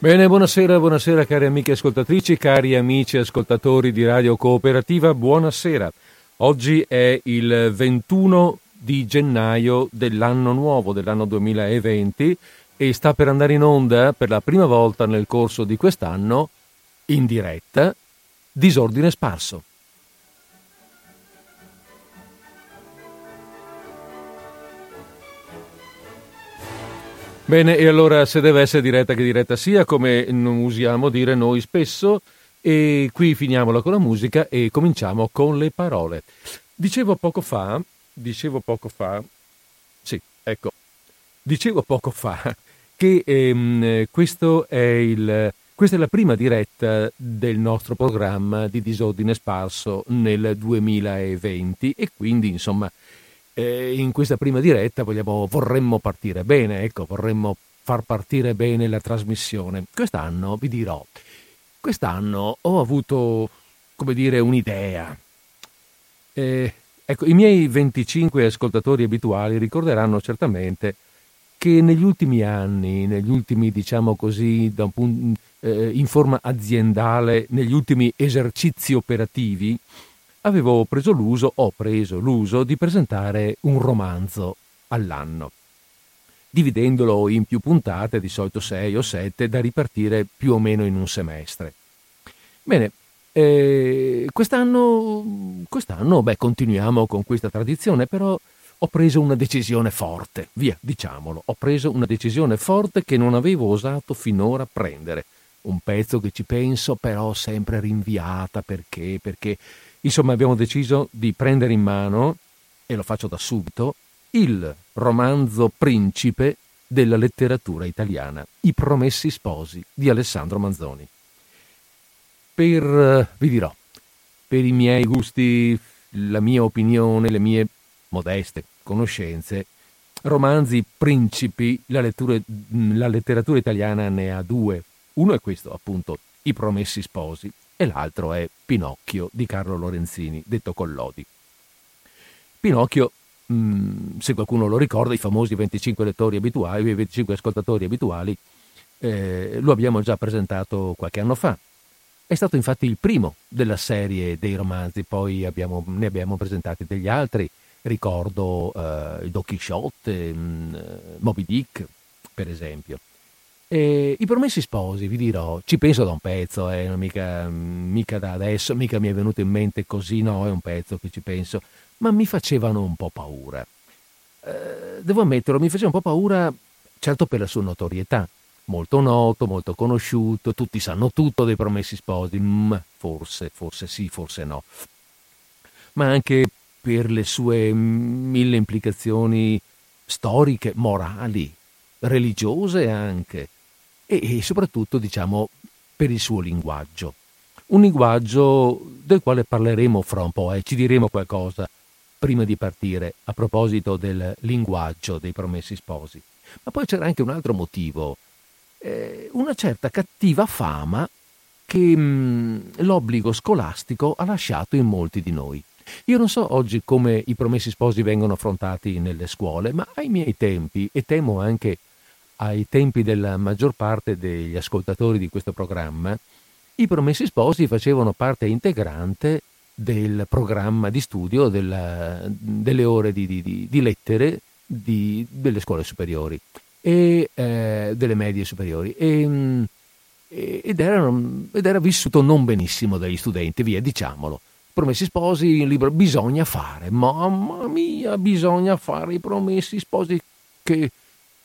Bene, buonasera, buonasera cari amiche ascoltatrici, cari amici ascoltatori di Radio Cooperativa, buonasera. Oggi è il 21 di gennaio dell'anno nuovo, dell'anno 2020 e sta per andare in onda per la prima volta nel corso di quest'anno, in diretta, Disordine Sparso. Bene, e allora se deve essere diretta che diretta sia, come usiamo dire noi spesso, e qui finiamola con la musica e cominciamo con le parole. Dicevo poco fa, dicevo poco fa, sì, ecco, dicevo poco fa che ehm, è il, questa è la prima diretta del nostro programma di disordine sparso nel 2020 e quindi insomma eh, in questa prima diretta vogliamo, vorremmo partire bene, ecco, vorremmo far partire bene la trasmissione. Quest'anno vi dirò, quest'anno ho avuto, come dire, un'idea. Eh, ecco, i miei 25 ascoltatori abituali ricorderanno certamente che negli ultimi anni, negli ultimi, diciamo così, punto, eh, in forma aziendale, negli ultimi esercizi operativi, avevo preso l'uso, ho preso l'uso di presentare un romanzo all'anno, dividendolo in più puntate, di solito sei o sette, da ripartire più o meno in un semestre. Bene, eh, quest'anno, quest'anno beh, continuiamo con questa tradizione, però ho preso una decisione forte, via, diciamolo, ho preso una decisione forte che non avevo osato finora prendere. Un pezzo che ci penso, però sempre rinviata. Perché, perché Insomma, abbiamo deciso di prendere in mano, e lo faccio da subito, il romanzo principe della letteratura italiana, I Promessi Sposi di Alessandro Manzoni. Per, eh, vi dirò, per i miei gusti, la mia opinione, le mie modeste conoscenze, romanzi principi, la, lettura, la letteratura italiana ne ha due. Uno è questo, appunto, I Promessi Sposi, e l'altro è Pinocchio di Carlo Lorenzini, detto Collodi. Pinocchio, mh, mm, se qualcuno lo ricorda, i famosi 25 lettori abituali, i 25 ascoltatori abituali, eh, lo abbiamo già presentato qualche anno fa. È stato infatti il primo della serie dei romanzi, poi abbiamo, ne abbiamo presentati degli altri, ricordo eh, Don Quixote, mm, Moby Dick, per esempio. E I promessi sposi, vi dirò, ci penso da un pezzo, eh, mica, mica da adesso, mica mi è venuto in mente così, no, è un pezzo che ci penso, ma mi facevano un po' paura. Eh, devo ammetterlo, mi faceva un po' paura, certo per la sua notorietà, molto noto, molto conosciuto, tutti sanno tutto dei promessi sposi, mm, forse, forse sì, forse no, ma anche per le sue mille implicazioni storiche, morali, religiose anche e, e soprattutto diciamo per il suo linguaggio. Un linguaggio del quale parleremo fra un po' e eh, ci diremo qualcosa prima di partire a proposito del linguaggio dei promessi sposi. Ma poi c'era anche un altro motivo, eh, una certa cattiva fama che mh, mm, l'obbligo scolastico ha lasciato in molti di noi. Io non so oggi come i promessi sposi vengono affrontati nelle scuole, ma ai miei tempi, e temo anche ai tempi della maggior parte degli ascoltatori di questo programma, i Promessi Sposi facevano parte integrante del programma di studio della, delle ore di, di, di lettere di, delle scuole superiori e eh, delle medie superiori. E, ed, era, ed, era, vissuto non benissimo dagli studenti, via, diciamolo. Promessi sposi, il libro bisogna fare, mamma mia, bisogna fare i promessi sposi che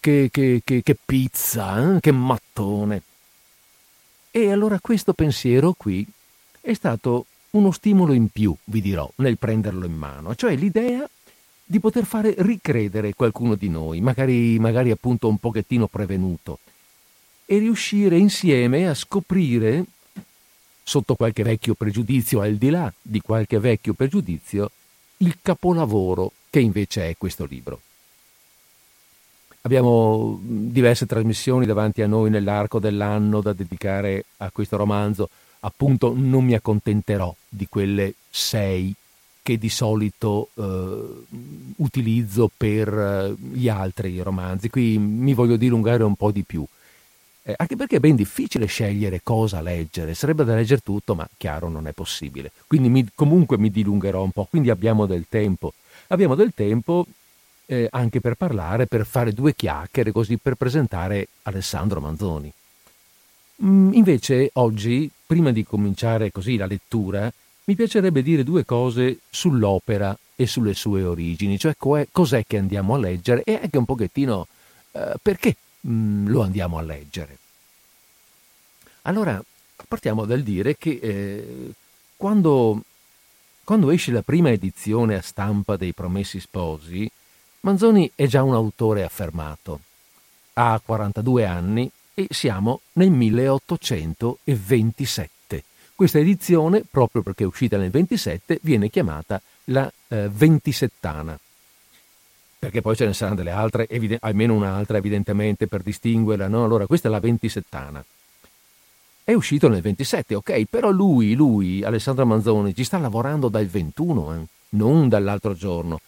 che, che, che, che pizza, eh? che mattone. E allora questo pensiero qui è stato uno stimolo in più, vi dirò, nel prenderlo in mano, cioè l'idea di poter fare ricredere qualcuno di noi, magari, magari appunto un pochettino prevenuto, e riuscire insieme a scoprire, sotto qualche vecchio pregiudizio, al di là di qualche vecchio pregiudizio, il capolavoro che invece è questo libro. Abbiamo diverse trasmissioni davanti a noi nell'arco dell'anno da dedicare a questo romanzo. Appunto non mi accontenterò di quelle sei che di solito eh, utilizzo per eh, gli altri romanzi. Qui mi voglio dilungare un po' di più. Eh, anche perché è ben difficile scegliere cosa leggere, sarebbe da leggere tutto, ma chiaro non è possibile. Quindi mi, comunque mi dilungherò un po', quindi abbiamo del tempo. Abbiamo del tempo eh, anche per parlare, per fare due chiacchiere, così per presentare Alessandro Manzoni. Mm, invece oggi, prima di cominciare così la lettura, mi piacerebbe dire due cose sull'opera e sulle sue origini, cioè cos'è che andiamo a leggere e anche un pochettino eh, perché mh, lo andiamo a leggere. Allora, partiamo dal dire che eh, quando, quando esce la prima edizione a stampa dei Promessi Sposi, Manzoni è già un autore affermato. Ha 42 anni e siamo nel 1827. Questa edizione, proprio perché è uscita nel 27, viene chiamata la eh, ventisettana. Perché poi ce ne saranno delle altre, eviden- almeno un'altra evidentemente per distinguerla, no? Allora questa è la ventisettana. È uscito nel 27, ok, però lui, lui, Alessandro Manzoni, ci sta lavorando dal 21, eh? non dall'altro giorno.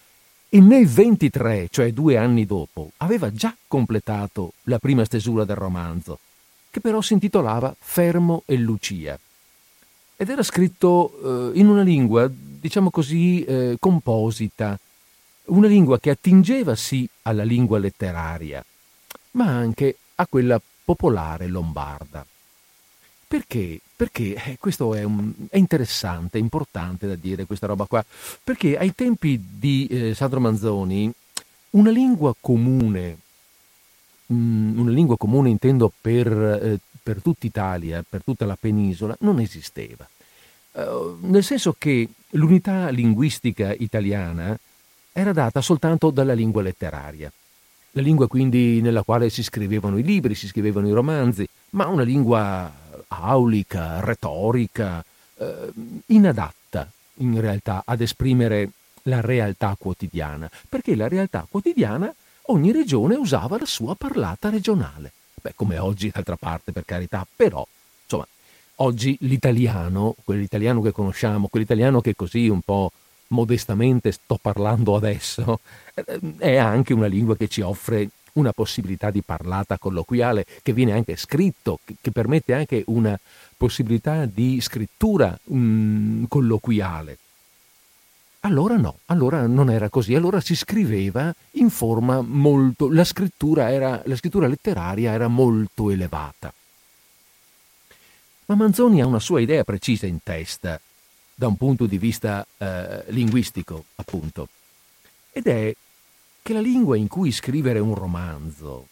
E nel 23, cioè due anni dopo, aveva già completato la prima stesura del romanzo, che però si intitolava Fermo e Lucia. Ed era scritto eh, in una lingua, diciamo così, eh, composita, una lingua che attingeva sì alla lingua letteraria, ma anche a quella popolare lombarda. Perché? Perché eh, questo è, un, è, interessante, è importante da dire questa roba qua, perché ai tempi di eh, Sandro Manzoni una lingua comune, mh, mm, una lingua comune intendo per, eh, per tutta Italia, per tutta la penisola, non esisteva. Uh, nel senso che l'unità linguistica italiana era data soltanto dalla lingua letteraria. La lingua quindi nella quale si scrivevano i libri, si scrivevano i romanzi, ma una lingua aulica, retorica, eh, inadatta in realtà ad esprimere la realtà quotidiana, perché la realtà quotidiana ogni regione usava la sua parlata regionale. Beh, come oggi d'altra parte, per carità, però, insomma, oggi l'italiano, quell'italiano che conosciamo, quell'italiano che così un po' modestamente sto parlando adesso, eh, è anche una lingua che ci offre una possibilità di parlata colloquiale che viene anche scritto, che, permette anche una possibilità di scrittura um, colloquiale. Allora no, allora non era così, allora si scriveva in forma molto, la scrittura, era, la scrittura letteraria era molto elevata. Ma Manzoni ha una sua idea precisa in testa, da un punto di vista eh, linguistico, appunto, ed è che la lingua in cui scrivere un romanzo,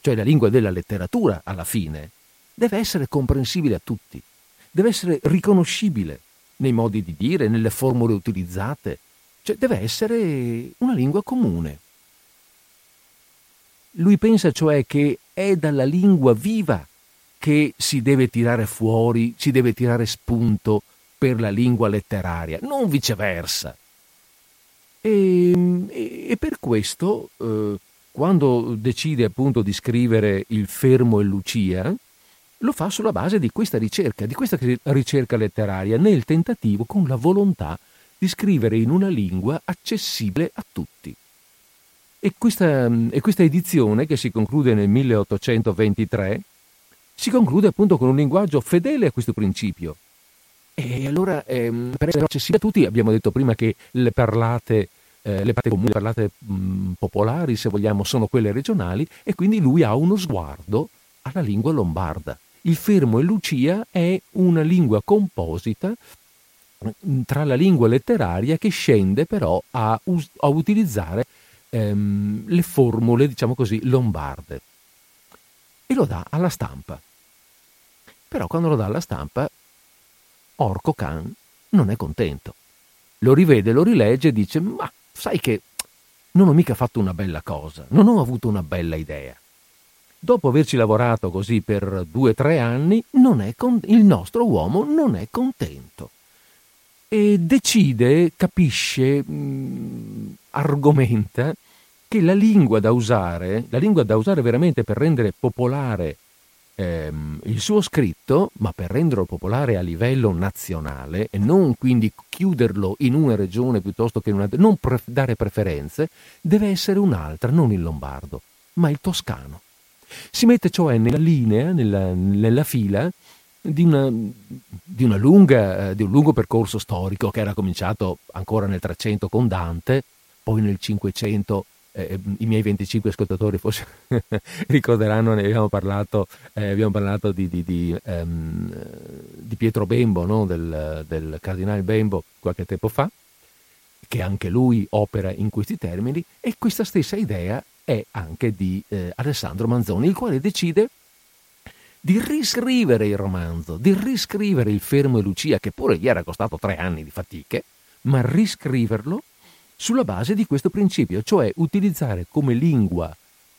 cioè la lingua della letteratura alla fine, deve essere comprensibile a tutti, deve essere riconoscibile nei modi di dire, nelle formule utilizzate, cioè deve essere una lingua comune. Lui pensa cioè che è dalla lingua viva che si deve tirare fuori, si deve tirare spunto per la lingua letteraria, non viceversa. E, e, e per questo, eh, quando decide appunto di scrivere Il Fermo e Lucia, lo fa sulla base di questa ricerca, di questa ricerca letteraria, nel tentativo, con la volontà di scrivere in una lingua accessibile a tutti. E questa, e questa edizione, che si conclude nel 1823, si conclude appunto con un linguaggio fedele a questo principio, e allora, ehm, per essere accessibile a tutti, abbiamo detto prima che le parlate, eh, le parlate comuni, le parlate mh, popolari, se vogliamo, sono quelle regionali, e quindi lui ha uno sguardo alla lingua lombarda. Il fermo e Lucia è una lingua composita tra la lingua letteraria che scende però a, a utilizzare ehm, le formule, diciamo così, lombarde. E lo dà alla stampa. Però quando lo dà alla stampa Orco Khan non è contento. Lo rivede, lo rilegge e dice: Ma sai che non ho mica fatto una bella cosa, non ho avuto una bella idea. Dopo averci lavorato così per due o tre anni, con- il nostro uomo non è contento. E decide, capisce, mh, mm, argomenta che la lingua da usare, la lingua da usare veramente per rendere popolare ehm, il suo scritto, ma per renderlo popolare a livello nazionale e non quindi chiuderlo in una regione piuttosto che in un'altra, non pre- dare preferenze, deve essere un'altra, non il lombardo, ma il toscano. Si mette cioè nella linea, nella, nella fila di, una, di, una lunga, eh, di, un lungo percorso storico che era cominciato ancora nel 300 con Dante, poi nel 500 eh, i miei 25 ascoltatori forse ricorderanno, ne abbiamo parlato, eh, abbiamo parlato di, di, di, um, di Pietro Bembo, no? del, del cardinale Bembo qualche tempo fa, che anche lui opera in questi termini, e questa stessa idea è anche di eh, Alessandro Manzoni, il quale decide di riscrivere il romanzo, di riscrivere il Fermo e Lucia, che pure gli era costato tre anni di fatiche, ma riscriverlo sulla base di questo principio, cioè utilizzare come lingua,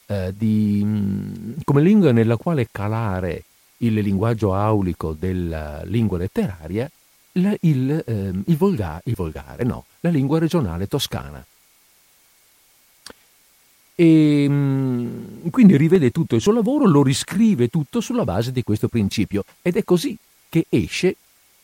eh, di, mm, come lingua nella quale calare il linguaggio aulico della lingua letteraria la, il, eh, il, volga, il volgare, no, la lingua regionale toscana. E mm, quindi rivede tutto il suo lavoro, lo riscrive tutto sulla base di questo principio ed è così che esce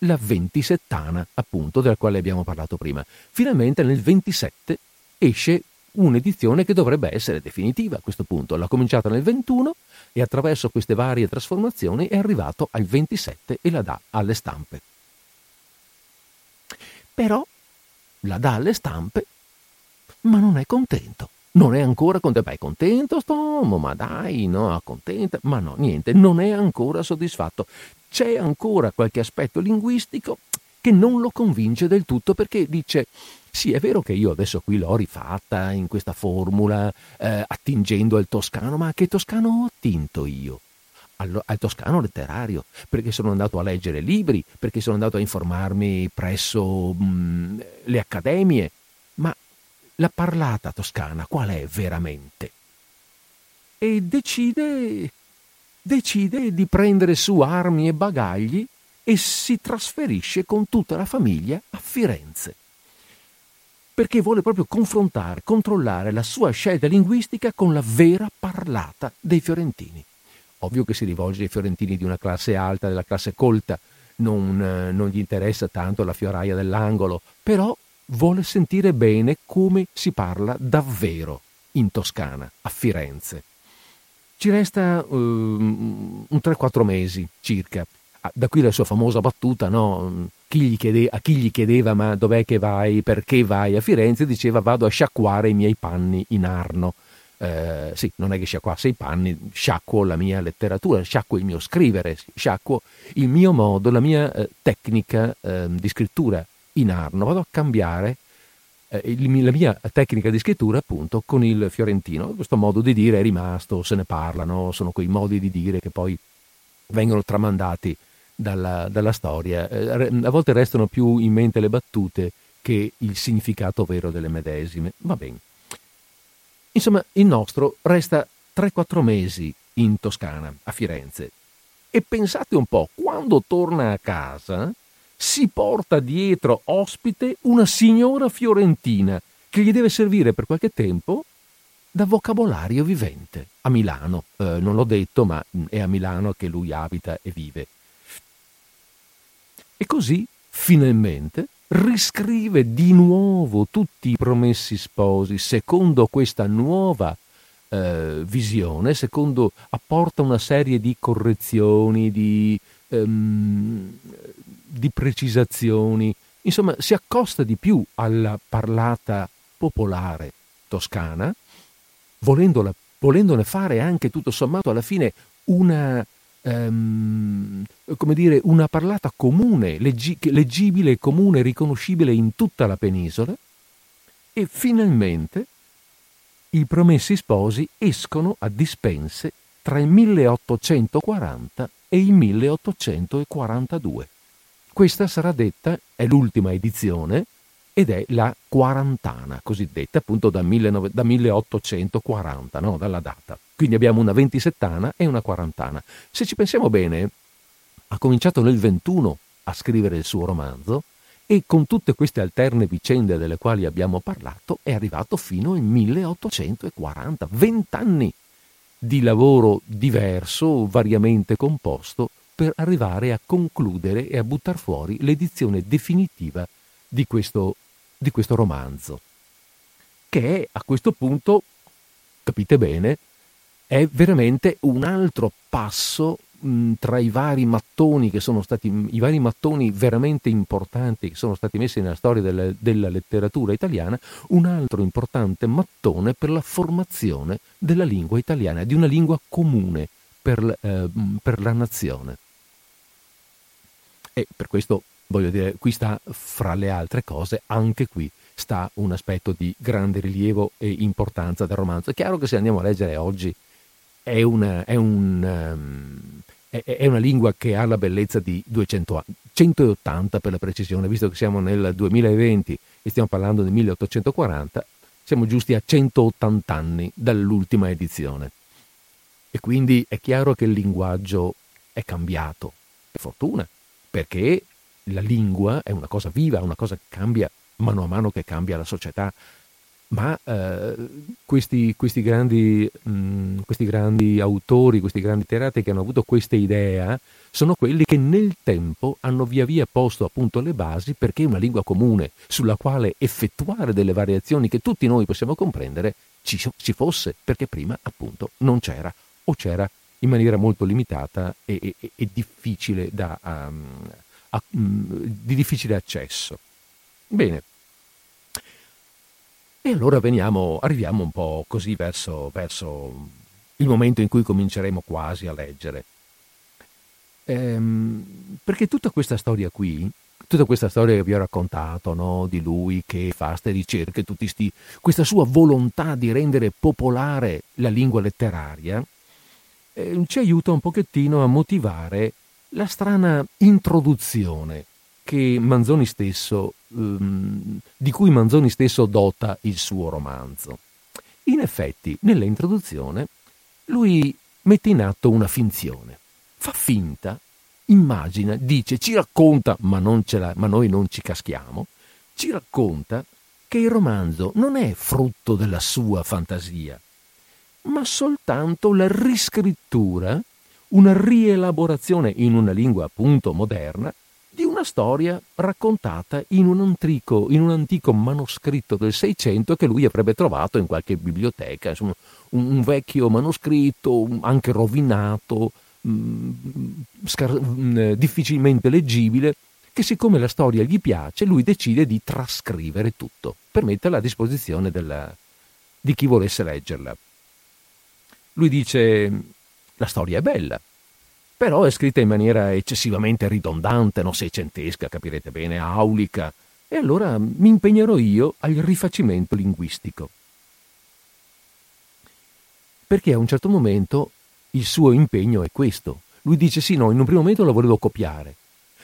la ventisettana, appunto, della quale abbiamo parlato prima. Finalmente nel 27 esce un'edizione che dovrebbe essere definitiva a questo punto. L'ha cominciata nel 21 e attraverso queste varie trasformazioni è arrivato al 27 e la dà alle stampe. Però la dà alle stampe, ma non è contento. Non è ancora contento. Beh, è contento, Stomo, ma dai, no, contenta. Ma no, niente, non è ancora soddisfatto. C'è ancora qualche aspetto linguistico che non lo convince del tutto perché dice sì, è vero che io adesso qui l'ho rifatta in questa formula eh, attingendo al toscano, ma a che toscano ho attinto io? Al, al, toscano letterario, perché sono andato a leggere libri, perché sono andato a informarmi presso mh, mm, le accademie, ma la parlata toscana qual è veramente? E decide, decide di prendere su armi e bagagli e si trasferisce con tutta la famiglia a Firenze perché vuole proprio confrontare, controllare la sua scelta linguistica con la vera parlata dei fiorentini. Ovvio che si rivolge ai fiorentini di una classe alta, della classe colta, non, non gli interessa tanto la fioraia dell'angolo, però vuole sentire bene come si parla davvero in Toscana, a Firenze. Ci resta um, un 3-4 mesi circa. Ah, da qui la sua famosa battuta, no? chi gli chiede, a chi gli chiedeva ma dov'è che vai, perché vai a Firenze, diceva vado a sciacquare i miei panni in Arno. Eh, sì, non è che sciacquasse i panni, sciacquo la mia letteratura, sciacquo il mio scrivere, sciacquo il mio modo, la mia eh, tecnica eh, di scrittura in Arno, vado a cambiare eh, la mia tecnica di scrittura appunto con il fiorentino. Questo modo di dire è rimasto, se ne parlano, sono quei modi di dire che poi vengono tramandati dalla, dalla storia. Eh, a volte restano più in mente le battute che il significato vero delle medesime. Va bene. Insomma, il nostro resta 3-4 mesi in Toscana, a Firenze. E pensate un po', quando torna a casa, si porta dietro ospite una signora fiorentina che gli deve servire per qualche tempo da vocabolario vivente a Milano. Eh, non l'ho detto, ma è a Milano che lui abita e vive. E così, finalmente, riscrive di nuovo tutti i promessi sposi secondo questa nuova eh, visione, secondo apporta una serie di correzioni, di ehm, di precisazioni, insomma si accosta di più alla parlata popolare toscana, volendone fare anche tutto sommato alla fine una, um, come dire, una parlata comune, leggi- leggibile, comune, riconoscibile in tutta la penisola, e finalmente i promessi sposi escono a dispense tra il 1840 e il 1842. Questa sarà detta, è l'ultima edizione ed è la quarantana cosiddetta, appunto da, 19, da 1840, no? dalla data. Quindi abbiamo una ventisettana e una quarantana. Se ci pensiamo bene, ha cominciato nel 21 a scrivere il suo romanzo e con tutte queste alterne vicende delle quali abbiamo parlato è arrivato fino al 1840, vent'anni di lavoro diverso, variamente composto, per arrivare a concludere e a buttare fuori l'edizione definitiva di questo, di questo romanzo, che a questo punto, capite bene, è veramente un altro passo mh, tra i vari mattoni che sono stati, i vari mattoni veramente importanti che sono stati messi nella storia della, della letteratura italiana, un altro importante mattone per la formazione della lingua italiana, di una lingua comune per, eh, per la nazione. E per questo voglio dire, qui sta fra le altre cose, anche qui sta un aspetto di grande rilievo e importanza del romanzo. È chiaro che se andiamo a leggere oggi è una, è un, um, è, una lingua che ha la bellezza di 200 anni, 180 per la precisione, visto che siamo nel 2020 e stiamo parlando del 1840, siamo giusti a 180 anni dall'ultima edizione. E quindi è chiaro che il linguaggio è cambiato, per fortuna, perché la lingua è una cosa viva, una cosa che cambia mano a mano che cambia la società. Ma eh, questi, questi, grandi, mh, mm, questi, grandi, autori, questi grandi letterati che hanno avuto questa idea sono quelli che nel tempo hanno via via posto appunto le basi perché una lingua comune sulla quale effettuare delle variazioni che tutti noi possiamo comprendere ci, ci fosse, perché prima appunto non c'era o c'era in maniera molto limitata e, e, e difficile da, um, a, um, di difficile accesso. Bene, e allora veniamo, arriviamo un po' così verso, verso il momento in cui cominceremo quasi a leggere. Ehm, perché tutta questa storia qui, tutta questa storia che vi ho raccontato, no? di lui che fa queste ricerche, sti, questa sua volontà di rendere popolare la lingua letteraria, eh, ci aiuta un pochettino a motivare la strana introduzione stesso, um, di cui Manzoni stesso dota il suo romanzo. In effetti, nell'introduzione, lui mette in atto una finzione. Fa finta, immagina, dice, ci racconta, ma, la, ma noi non ci caschiamo, ci racconta che il romanzo non è frutto della sua fantasia, ma soltanto la riscrittura, una rielaborazione in una lingua appunto moderna di una storia raccontata in un, antico, in un antico manoscritto del Seicento che lui avrebbe trovato in qualche biblioteca, insomma, un, un vecchio manoscritto anche rovinato, mh, mm, scar- mh, mm, difficilmente leggibile, che siccome la storia gli piace, lui decide di trascrivere tutto per metterla a disposizione della, di chi volesse leggerla. Lui dice, la storia è bella, però è scritta in maniera eccessivamente ridondante, no seicentesca, capirete bene, aulica, e allora mi impegnerò io al rifacimento linguistico. Perché a un certo momento il suo impegno è questo. Lui dice sì, no, in un primo momento la volevo copiare,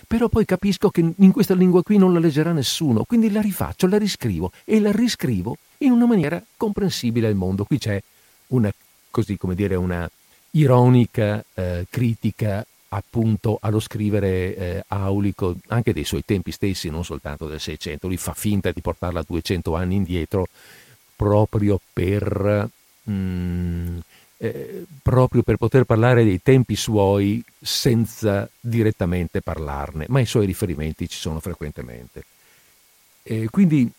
però poi capisco che in questa lingua qui non la leggerà nessuno, quindi la rifaccio, la riscrivo e la riscrivo in una maniera comprensibile al mondo. Qui c'è una, così come dire, una ironica eh, critica appunto allo scrivere eh, aulico anche dei suoi tempi stessi, non soltanto del Seicento, lui fa finta di portarla 200 anni indietro proprio per, mm, eh, proprio per poter parlare dei tempi suoi senza direttamente parlarne, ma i suoi riferimenti ci sono frequentemente. quindi,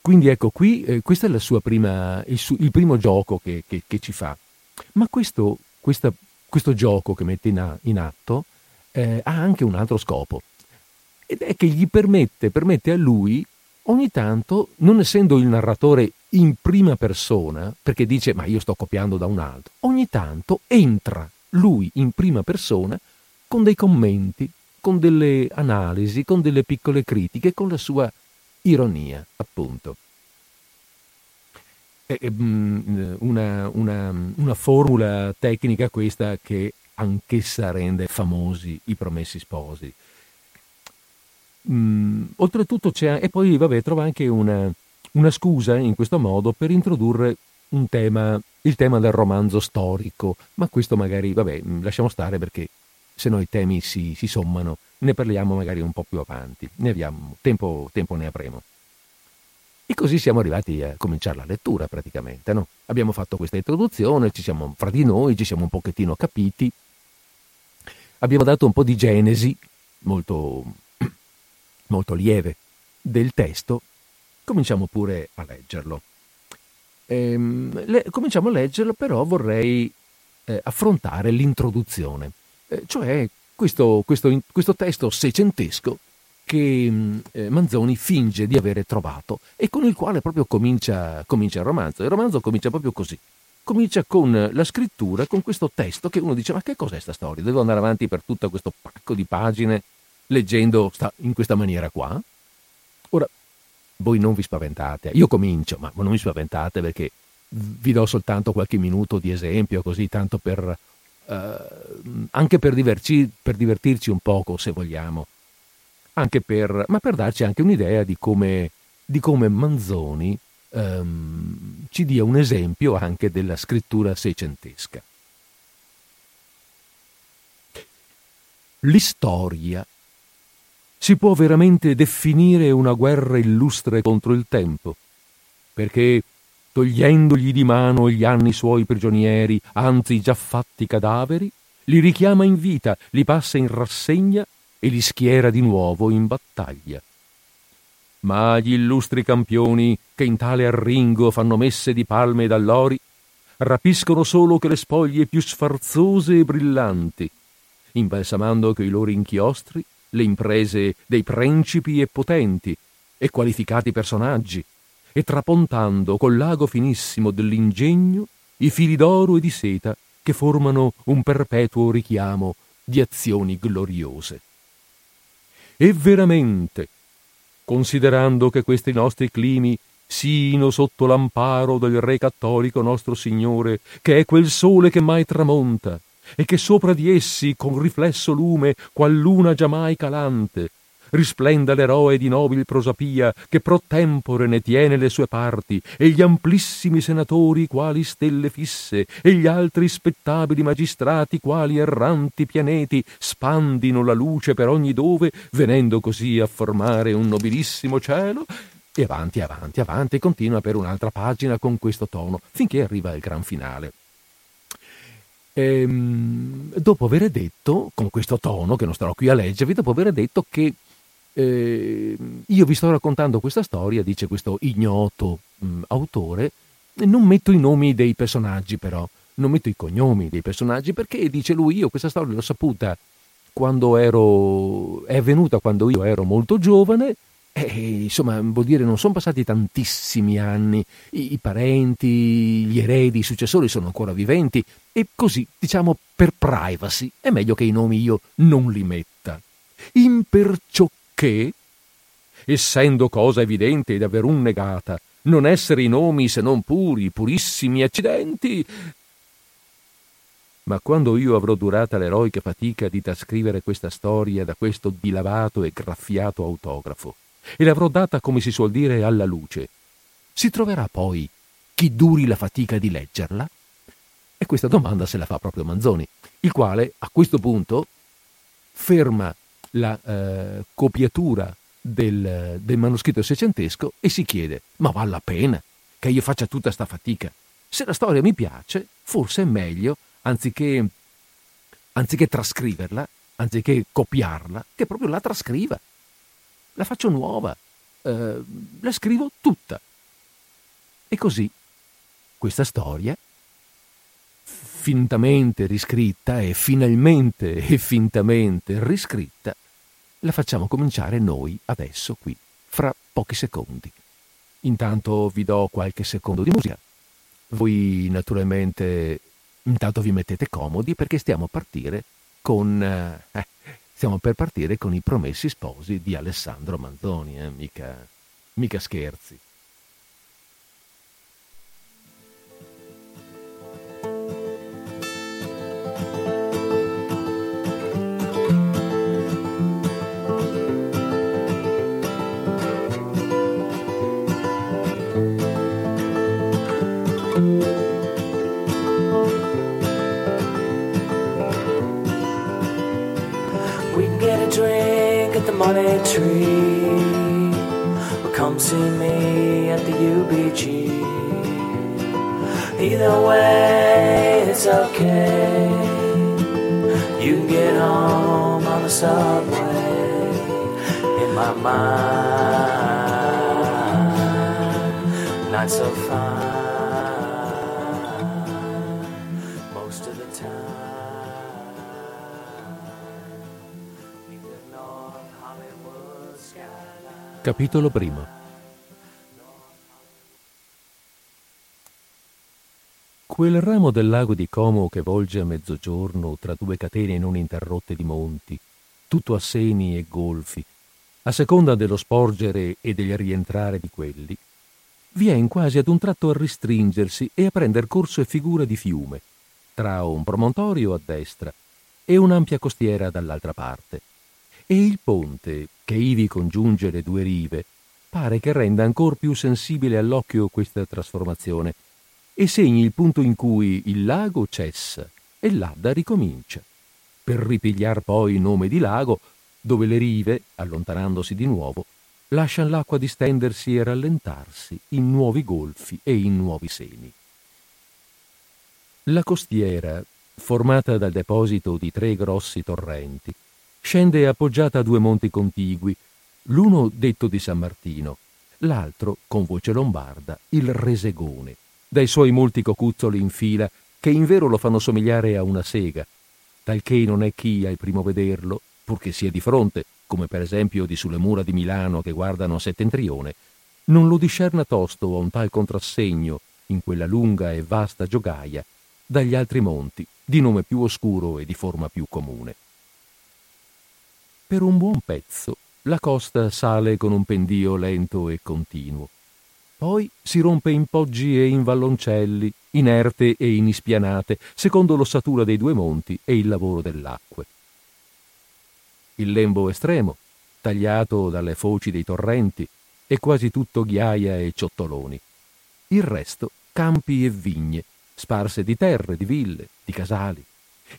quindi, ecco qui, eh, questo è prima, il, su, il primo gioco che, che, che ci fa. Ma questo, questa, questo gioco che mette in, a, in atto eh, ha anche un altro scopo, ed è che gli permette, permette a lui ogni tanto, non essendo il narratore in prima persona, perché dice ma io sto copiando da un altro, ogni tanto entra lui in prima persona con dei commenti, con delle analisi, con delle piccole critiche, con la sua ironia, appunto. Mm, una, una, una formula tecnica questa che anch'essa rende famosi i promessi sposi. Mm, oltretutto c'è, e poi vabbè, trova anche una, una, scusa in questo modo per introdurre un tema, il tema del romanzo storico, ma questo magari, vabbè, mm, lasciamo stare perché se no i temi si, si sommano, ne parliamo magari un po' più avanti, ne abbiamo, tempo, tempo ne avremo. E così siamo arrivati a cominciare la lettura praticamente. No? Abbiamo fatto questa introduzione, ci siamo fra di noi, ci siamo un pochettino capiti, abbiamo dato un po' di genesi molto, molto lieve del testo, cominciamo pure a leggerlo. ehm, le, cominciamo a leggerlo, però vorrei eh, affrontare l'introduzione, eh, cioè questo, questo, questo, testo seicentesco che mm, eh, Manzoni finge di avere trovato e con il quale proprio comincia, comincia il romanzo. Il romanzo comincia proprio così. Comincia con la scrittura, con questo testo che uno dice ma che cos'è questa storia? Devo andare avanti per tutto questo pacco di pagine leggendo in questa maniera qua? Ora, voi non vi spaventate, io comincio, ma non vi spaventate perché vi do soltanto qualche minuto di esempio, così tanto per eh, anche per, diverci, per, divertirci un poco, se vogliamo, per, ma per darci anche un'idea di come, di come Manzoni ehm, ci dia un esempio anche della scrittura seicentesca. L'istoria si può veramente definire una guerra illustre contro il tempo, perché togliendogli di mano gli anni suoi prigionieri, anzi già fatti cadaveri, li richiama in vita, li passa in rassegna e li schiera di nuovo in battaglia. Ma gli illustri campioni che in tale arringo fanno messe di palme e d'allori, rapiscono solo che le spoglie più sfarzose e brillanti, imbalsamando coi loro inchiostri le imprese dei principi e potenti e qualificati personaggi, e trapontando col lago finissimo dell'ingegno i fili d'oro e di seta che formano un perpetuo richiamo di azioni gloriose. E veramente, considerando che questi nostri climi sino sotto l'amparo del Re cattolico nostro Signore, che è quel sole che mai tramonta, e che sopra di essi, con riflesso lume, qual luna giamai calante, risplenda l'eroe di nobil prosapia che pro tempore ne tiene le sue parti e gli amplissimi senatori quali stelle fisse e gli altri spettabili magistrati quali erranti pianeti spandino la luce per ogni dove venendo così a formare un nobilissimo cielo e avanti, avanti, avanti, continua per un'altra pagina con questo tono, finché arriva il gran finale. Ehm, dopo aver detto, con questo tono, che non starò qui a leggervi, dopo aver detto che eh, io vi sto raccontando questa storia, dice questo ignoto mh, autore, non metto i nomi dei personaggi però, non metto i cognomi dei personaggi perché dice lui io questa storia l'ho saputa quando ero, è avvenuta quando io ero molto giovane e insomma vuol dire non sono passati tantissimi anni, I, i parenti, gli eredi, i successori sono ancora viventi e così diciamo per privacy è meglio che i nomi io non li metta. In perciò che, essendo cosa evidente ed aver negata, non essere i nomi se non puri, purissimi accidenti. Ma quando io avrò durata l'eroica fatica di trascrivere questa storia da questo dilavato e graffiato autografo, e l'avrò data, come si suol dire, alla luce, si troverà poi chi duri la fatica di leggerla? E questa domanda se la fa proprio Manzoni, il quale a questo punto ferma la eh, copiatura del, del, manoscritto seicentesco e si chiede, ma vale la pena che io faccia tutta questa fatica? Se la storia mi piace, forse è meglio, anziché, anziché trascriverla, anziché copiarla, che proprio la trascriva. La faccio nuova, eh, la scrivo tutta. E così questa storia fintamente riscritta e finalmente e fintamente riscritta, la facciamo cominciare noi adesso qui, fra pochi secondi. Intanto vi do qualche secondo di musica. Voi naturalmente intanto vi mettete comodi perché stiamo a partire con eh, stiamo per partire con i promessi sposi di Alessandro Manzoni, eh, mica, mica scherzi. Money tree. Well, come see me at the UBG. Either way, it's okay. You can get home on the subway. In my mind, not so fine. Capitolo primo. Quel ramo del lago di Como che volge a mezzogiorno tra due catene non interrotte di monti, tutto a seni e golfi, a seconda dello sporgere e del rientrare di quelli, vien quasi ad un tratto a ristringersi e a prender corso e figura di fiume, tra un promontorio a destra e un'ampia costiera dall'altra parte e il ponte, che ivi congiunge le due rive, pare che renda ancor più sensibile all'occhio questa trasformazione e segni il punto in cui il lago cessa e l'Adda ricomincia, per ripigliar poi nome di lago, dove le rive, allontanandosi di nuovo, lascian l'acqua distendersi e rallentarsi in nuovi golfi e in nuovi seni. La costiera, formata dal deposito di tre grossi torrenti, scende appoggiata a due monti contigui, l'uno detto di San Martino, l'altro, con voce lombarda, il Resegone, dai suoi molti cocuzzoli in fila che in vero lo fanno somigliare a una sega, talché non è chi al primo vederlo, purché sia di fronte, come per esempio di sulle mura di Milano che guardano a settentrione, non lo discerna tosto a un tal contrassegno in quella lunga e vasta giogaia dagli altri monti, di nome più oscuro e di forma più comune. Per un buon pezzo la costa sale con un pendio lento e continuo. Poi si rompe in poggi e in valloncelli, inerte e in ispianate, secondo l'ossatura dei due monti e il lavoro dell'acque. Il lembo estremo, tagliato dalle foci dei torrenti, è quasi tutto ghiaia e ciottoloni. Il resto campi e vigne, sparse di terre, di ville, di casali,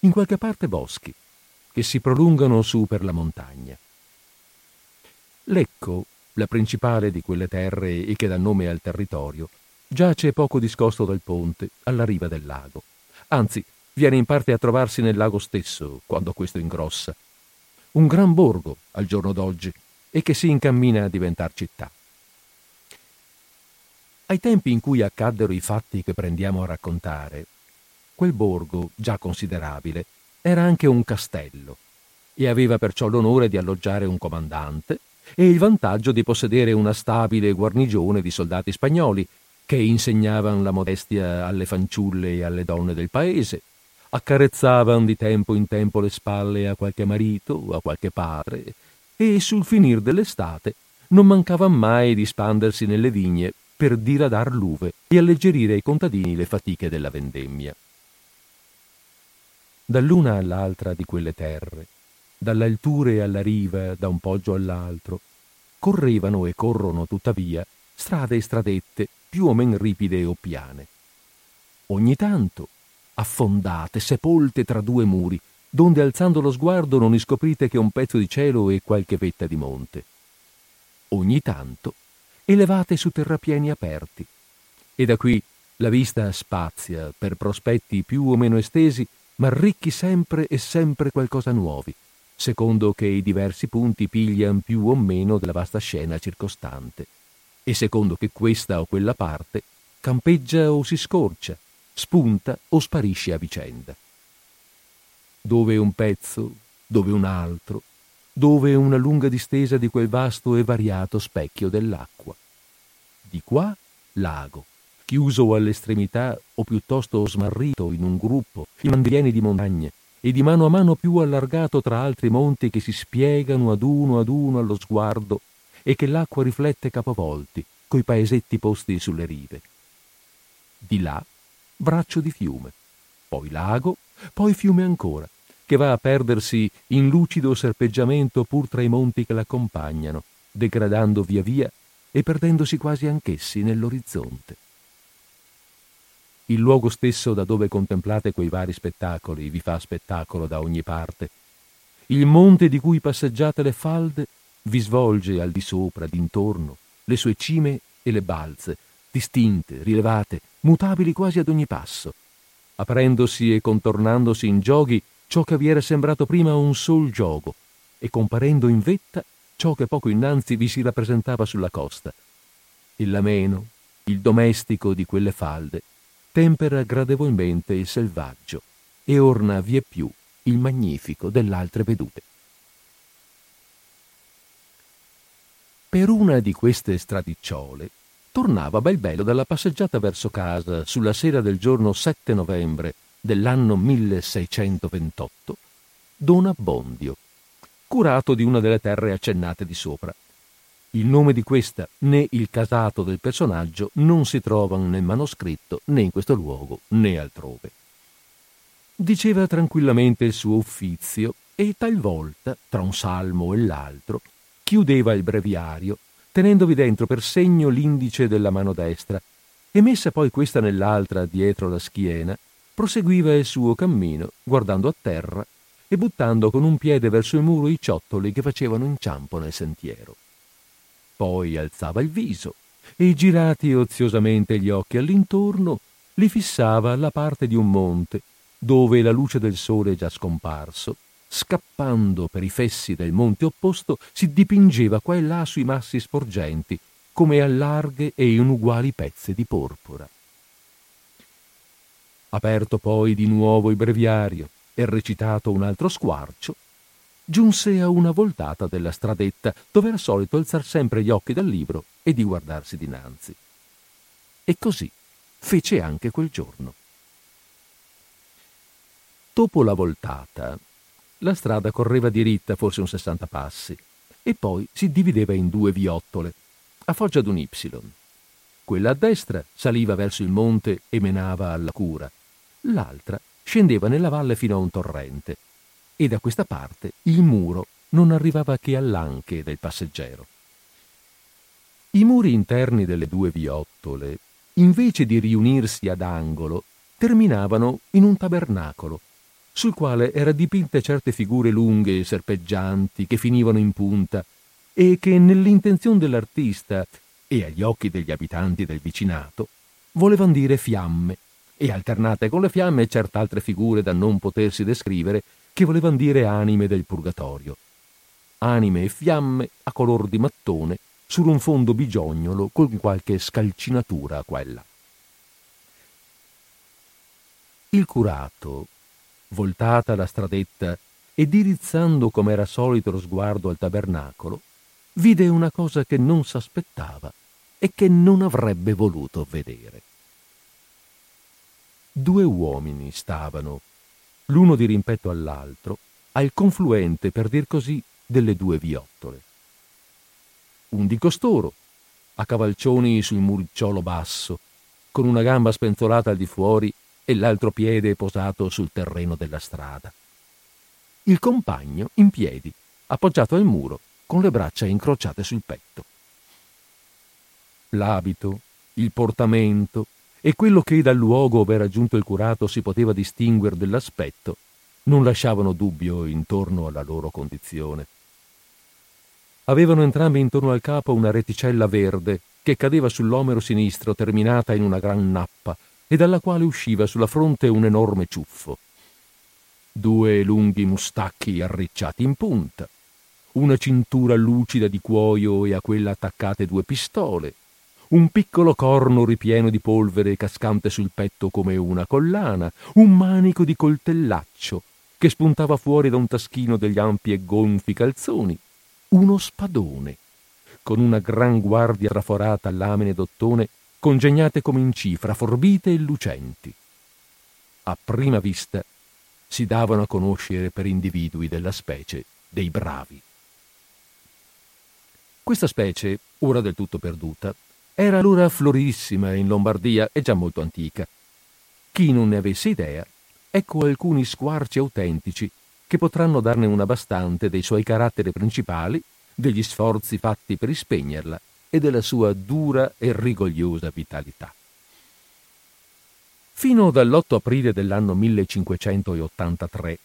in qualche parte boschi, che si prolungano su per la montagna. Lecco, la principale di quelle terre e che dà nome al territorio, giace poco discosto dal ponte, alla riva del lago. Anzi, viene in parte a trovarsi nel lago stesso, quando questo ingrossa. Un gran borgo al giorno d'oggi e che si incammina a diventar città. Ai tempi in cui accaddero i fatti che prendiamo a raccontare, quel borgo, già considerabile, era anche un castello e aveva perciò l'onore di alloggiare un comandante e il vantaggio di possedere una stabile guarnigione di soldati spagnoli che insegnavano la modestia alle fanciulle e alle donne del paese, accarezzavano di tempo in tempo le spalle a qualche marito a qualche padre e sul finir dell'estate non mancavan mai di spandersi nelle vigne per diradar l'uve e alleggerire ai contadini le fatiche della vendemmia dall'una all'altra di quelle terre, dall'alture alla riva, da un poggio all'altro, correvano e corrono tuttavia strade e stradette più o men ripide o piane. Ogni tanto, affondate, sepolte tra due muri, donde alzando lo sguardo non iscoprite che un pezzo di cielo e qualche vetta di monte. Ogni tanto, elevate su terrapieni aperti, e da qui la vista spazia per prospetti più o meno estesi ma ricchi sempre e sempre qualcosa nuovi, secondo che i diversi punti piglian più o meno della vasta scena circostante, e secondo che questa o quella parte campeggia o si scorcia, spunta o sparisce a vicenda. Dove un pezzo, dove un altro, dove una lunga distesa di quel vasto e variato specchio dell'acqua. Di qua lago, chiuso all'estremità o piuttosto smarrito in un gruppo, in mandieni di montagne, e di mano a mano più allargato tra altri monti che si spiegano ad uno ad uno allo sguardo e che l'acqua riflette capovolti, coi paesetti posti sulle rive. Di là, braccio di fiume, poi lago, poi fiume ancora, che va a perdersi in lucido serpeggiamento pur tra i monti che l'accompagnano, degradando via via e perdendosi quasi anch'essi nell'orizzonte il luogo stesso da dove contemplate quei vari spettacoli vi fa spettacolo da ogni parte. Il monte di cui passeggiate le falde vi svolge al di sopra, d'intorno, le sue cime e le balze, distinte, rilevate, mutabili quasi ad ogni passo, aprendosi e contornandosi in gioghi ciò che vi era sembrato prima un sol gioco, e comparendo in vetta ciò che poco innanzi vi si rappresentava sulla costa. Il lameno, il domestico di quelle falde, tempera gradevolmente il selvaggio e orna vie più il magnifico dell'altre vedute. Per una di queste stradicciole tornava bel bello dalla passeggiata verso casa sulla sera del giorno 7 novembre dell'anno 1628 Don Abbondio, curato di una delle terre accennate di sopra. Il nome di questa né il casato del personaggio non si trovano nel manoscritto né in questo luogo né altrove. Diceva tranquillamente il suo uffizio e talvolta, tra un salmo e l'altro, chiudeva il breviario, tenendovi dentro per segno l'indice della mano destra, e messa poi questa nell'altra dietro la schiena, proseguiva il suo cammino, guardando a terra e buttando con un piede verso il muro i ciottoli che facevano inciampo nel sentiero. Poi alzava il viso e, girati oziosamente gli occhi all'intorno, li fissava alla parte di un monte, dove la luce del sole già scomparso, scappando per i fessi del monte opposto, si dipingeva qua e là sui massi sporgenti, come a larghe e inuguali pezze di porpora. Aperto poi di nuovo il breviario e recitato un altro squarcio, giunse a una voltata della stradetta dove era solito alzar sempre gli occhi dal libro e di guardarsi dinanzi. E così fece anche quel giorno. Dopo la voltata, la strada correva diritta forse un sessanta passi e poi si divideva in due viottole, a foggia d'un Y. Quella a destra saliva verso il monte e menava alla cura, l'altra scendeva nella valle fino a un torrente e da questa parte il muro non arrivava che all'anche del passeggero. I muri interni delle due viottole, invece di riunirsi ad angolo, terminavano in un tabernacolo, sul quale era dipinte certe figure lunghe e serpeggianti che finivano in punta e che nell'intenzione dell'artista e agli occhi degli abitanti del vicinato volevano dire fiamme e alternate con le fiamme cert'altre figure da non potersi descrivere che volevano dire anime del purgatorio. Anime e fiamme a color di mattone su un fondo bigiognolo con qualche scalcinatura a quella. Il curato, voltata la stradetta e dirizzando come era solito lo sguardo al tabernacolo, vide una cosa che non s'aspettava e che non avrebbe voluto vedere. Due uomini stavano, l'uno di rimpetto all'altro, al confluente, per dir così, delle due viottole. Un di costoro, a cavalcioni sul muricciolo basso, con una gamba spenzolata al di fuori e l'altro piede posato sul terreno della strada. Il compagno in piedi, appoggiato al muro, con le braccia incrociate sul petto. L'abito, il portamento, e quello che dal luogo ove era giunto il curato si poteva distinguere dell'aspetto non lasciavano dubbio intorno alla loro condizione. Avevano entrambi intorno al capo una reticella verde che cadeva sull'omero sinistro terminata in una gran nappa e dalla quale usciva sulla fronte un enorme ciuffo. Due lunghi mustacchi arricciati in punta, una cintura lucida di cuoio e a quella attaccate due pistole, un piccolo corno ripieno di polvere cascante sul petto come una collana, un manico di coltellaccio che spuntava fuori da un taschino degli ampi e gonfi calzoni, uno spadone, con una gran guardia traforata a lamine d'ottone congegnate come in cifra, forbite e lucenti. A prima vista si davano a conoscere per individui della specie dei bravi. Questa specie, ora del tutto perduta, era allora floridissima in Lombardia e già molto antica. Chi non ne avesse idea, ecco alcuni squarci autentici che potranno darne una bastante dei suoi caratteri principali, degli sforzi fatti per ispegnerla e della sua dura e rigogliosa vitalità. Fino dall'8 aprile dell'anno 1583,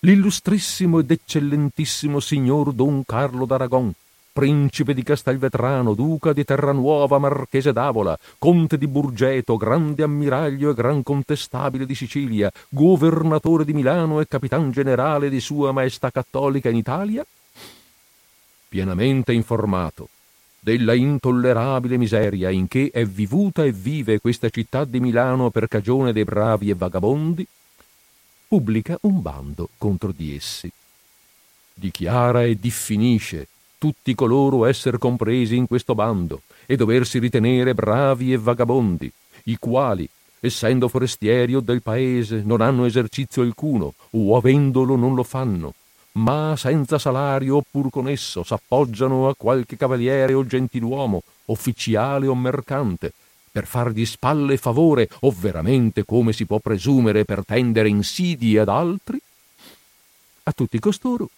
l'illustrissimo ed eccellentissimo signor Don Carlo d'Aragon, principe di Castelvetrano, duca di Terranuova, marchese d'Avola, conte di Burgeto, grande ammiraglio e gran contestabile di Sicilia, governatore di Milano e capitan generale di Sua Maestà Cattolica in Italia? Pienamente informato della intollerabile miseria in che è vivuta e vive questa città di Milano per cagione dei bravi e vagabondi, pubblica un bando contro di essi. Dichiara e diffinisce tutti coloro esser compresi in questo bando e doversi ritenere bravi e vagabondi, i quali, essendo forestieri o del paese, non hanno esercizio alcuno, o avendolo non lo fanno, ma senza salario oppur con esso s'appoggiano a qualche cavaliere o gentiluomo, ufficiale o mercante, per fargli spalle favore, o veramente, come si può presumere, per tendere insidie ad altri? A tutti costoro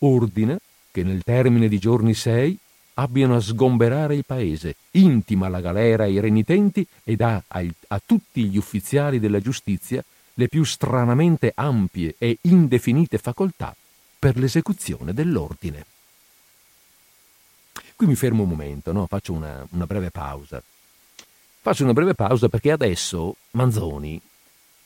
ordina che nel termine di giorni sei abbiano a sgomberare il paese, intima la galera ai renitenti e dà a, tutti gli ufficiali della giustizia le più stranamente ampie e indefinite facoltà per l'esecuzione dell'ordine. Qui mi fermo un momento, no? faccio una, una breve pausa. Faccio una breve pausa perché adesso Manzoni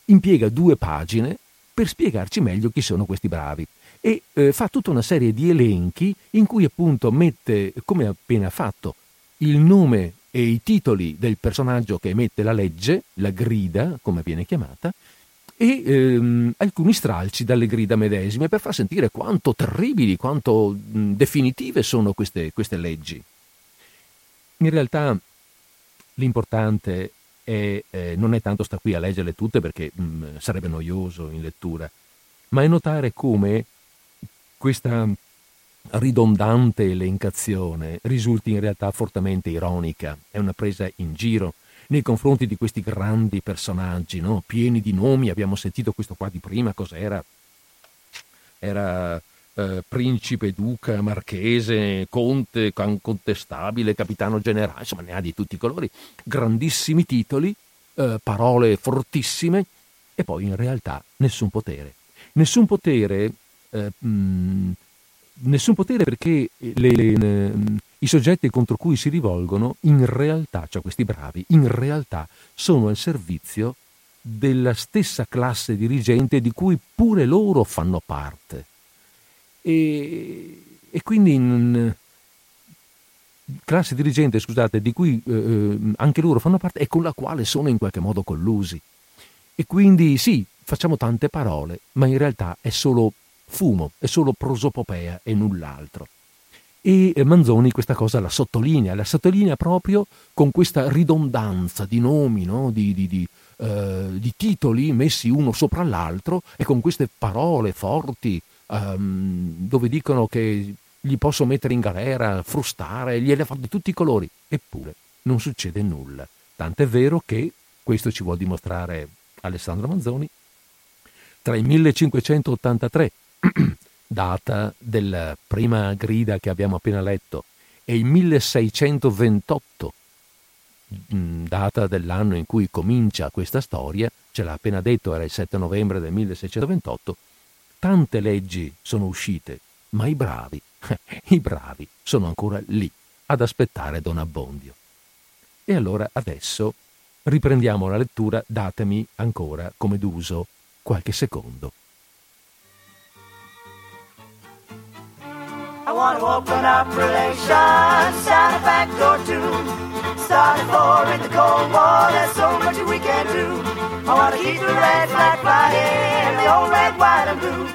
impiega due pagine per spiegarci meglio chi sono questi bravi e eh, fa tutta una serie di elenchi in cui appunto mette, come appena fatto, il nome e i titoli del personaggio che emette la legge, la grida, come viene chiamata, e ehm, alcuni stralci dalle grida medesime per far sentire quanto terribili, quanto mh, definitive sono queste, queste leggi. In realtà l'importante è, eh, non è tanto sta qui a leggerle tutte perché mh, sarebbe noioso in lettura, ma è notare come questa ridondante elencazione risulti in realtà fortemente ironica, è una presa in giro nei confronti di questi grandi personaggi, no? pieni di nomi, abbiamo sentito questo qua di prima, cos'era? Era eh, principe, duca, marchese, conte, contestabile, capitano generale, insomma ne ha di tutti i colori, grandissimi titoli, eh, parole fortissime e poi in realtà nessun potere. Nessun potere, mm, nessun potere perché le, le, i soggetti contro cui si rivolgono in realtà, cioè questi bravi, in realtà sono al servizio della stessa classe dirigente di cui pure loro fanno parte. E, e quindi in, classe dirigente, scusate, di cui eh, eh, anche loro fanno parte e con la quale sono in qualche modo collusi. E quindi sì, facciamo tante parole, ma in realtà è solo fumo, è solo prosopopea e null'altro. E Manzoni questa cosa la sottolinea, la sottolinea proprio con questa ridondanza di nomi, no? di, di, di, eh, di, titoli messi uno sopra l'altro e con queste parole forti um, dove dicono che gli posso mettere in galera, frustare, gliele fa di tutti i colori. Eppure non succede nulla. Tant'è vero che, questo ci vuol dimostrare Alessandro Manzoni, tra il 1583 data della prima grida che abbiamo appena letto, e il 1628, mm, data dell'anno in cui comincia questa storia, ce l'ha appena detto, era il 7 novembre del 1628, tante leggi sono uscite, ma i bravi, i bravi sono ancora lì ad aspettare Don Abbondio. E allora adesso riprendiamo la lettura, datemi ancora, come d'uso, qualche secondo. I want to open up relations, sign a backdoor too. a for in the Cold War, there's so much we can do. I want to keep the red flag flying, the old red, white, and blue.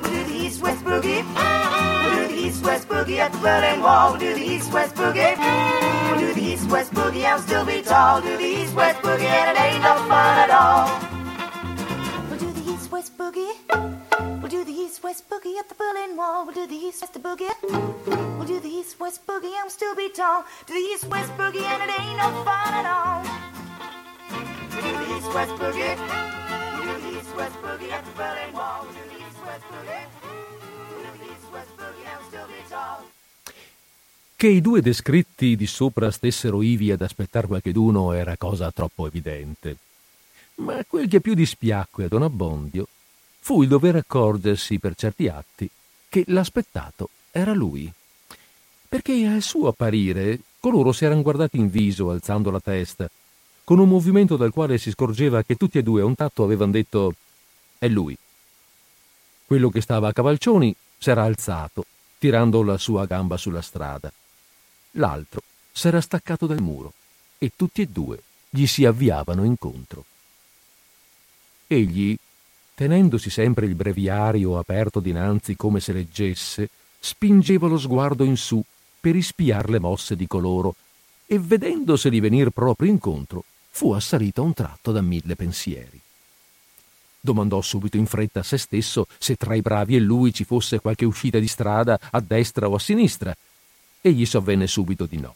We'll do the east-west boogie. We'll do the east-west boogie at the Berlin Wall. We'll do the east-west boogie. We'll do the east-west boogie and still be tall. Do the east-west boogie and it ain't no fun at all. We'll the east-west boogie at the Berlin Wall. We'll do the east-west boogie. We'll do the east-west boogie. I'm still be tall. Do the east-west boogie and it ain't no fun at all. We'll do the east-west boogie. We'll do the east-west boogie at the Berlin Wall. We'll do the. We'll the east-west boogie. Che i due descritti di sopra stessero ivi ad aspettar qualcheduno era cosa troppo evidente. Ma quel che più dispiacque a Don Abbondio fu il dover accorgersi per certi atti che l'aspettato era lui. Perché al suo apparire coloro si erano guardati in viso alzando la testa, con un movimento dal quale si scorgeva che tutti e due a un tatto avevano detto è lui. Quello che stava a cavalcioni s'era alzato, tirando la sua gamba sulla strada. L'altro s'era staccato dal muro e tutti e due gli si avviavano incontro. Egli tenendosi sempre il breviario aperto dinanzi come se leggesse, spingeva lo sguardo in su per ispiar le mosse di coloro, e vedendoseli venir proprio incontro, fu assalito a un tratto da mille pensieri. Domandò subito in fretta a se stesso se tra i bravi e lui ci fosse qualche uscita di strada a destra o a sinistra, e gli sovvenne subito di no.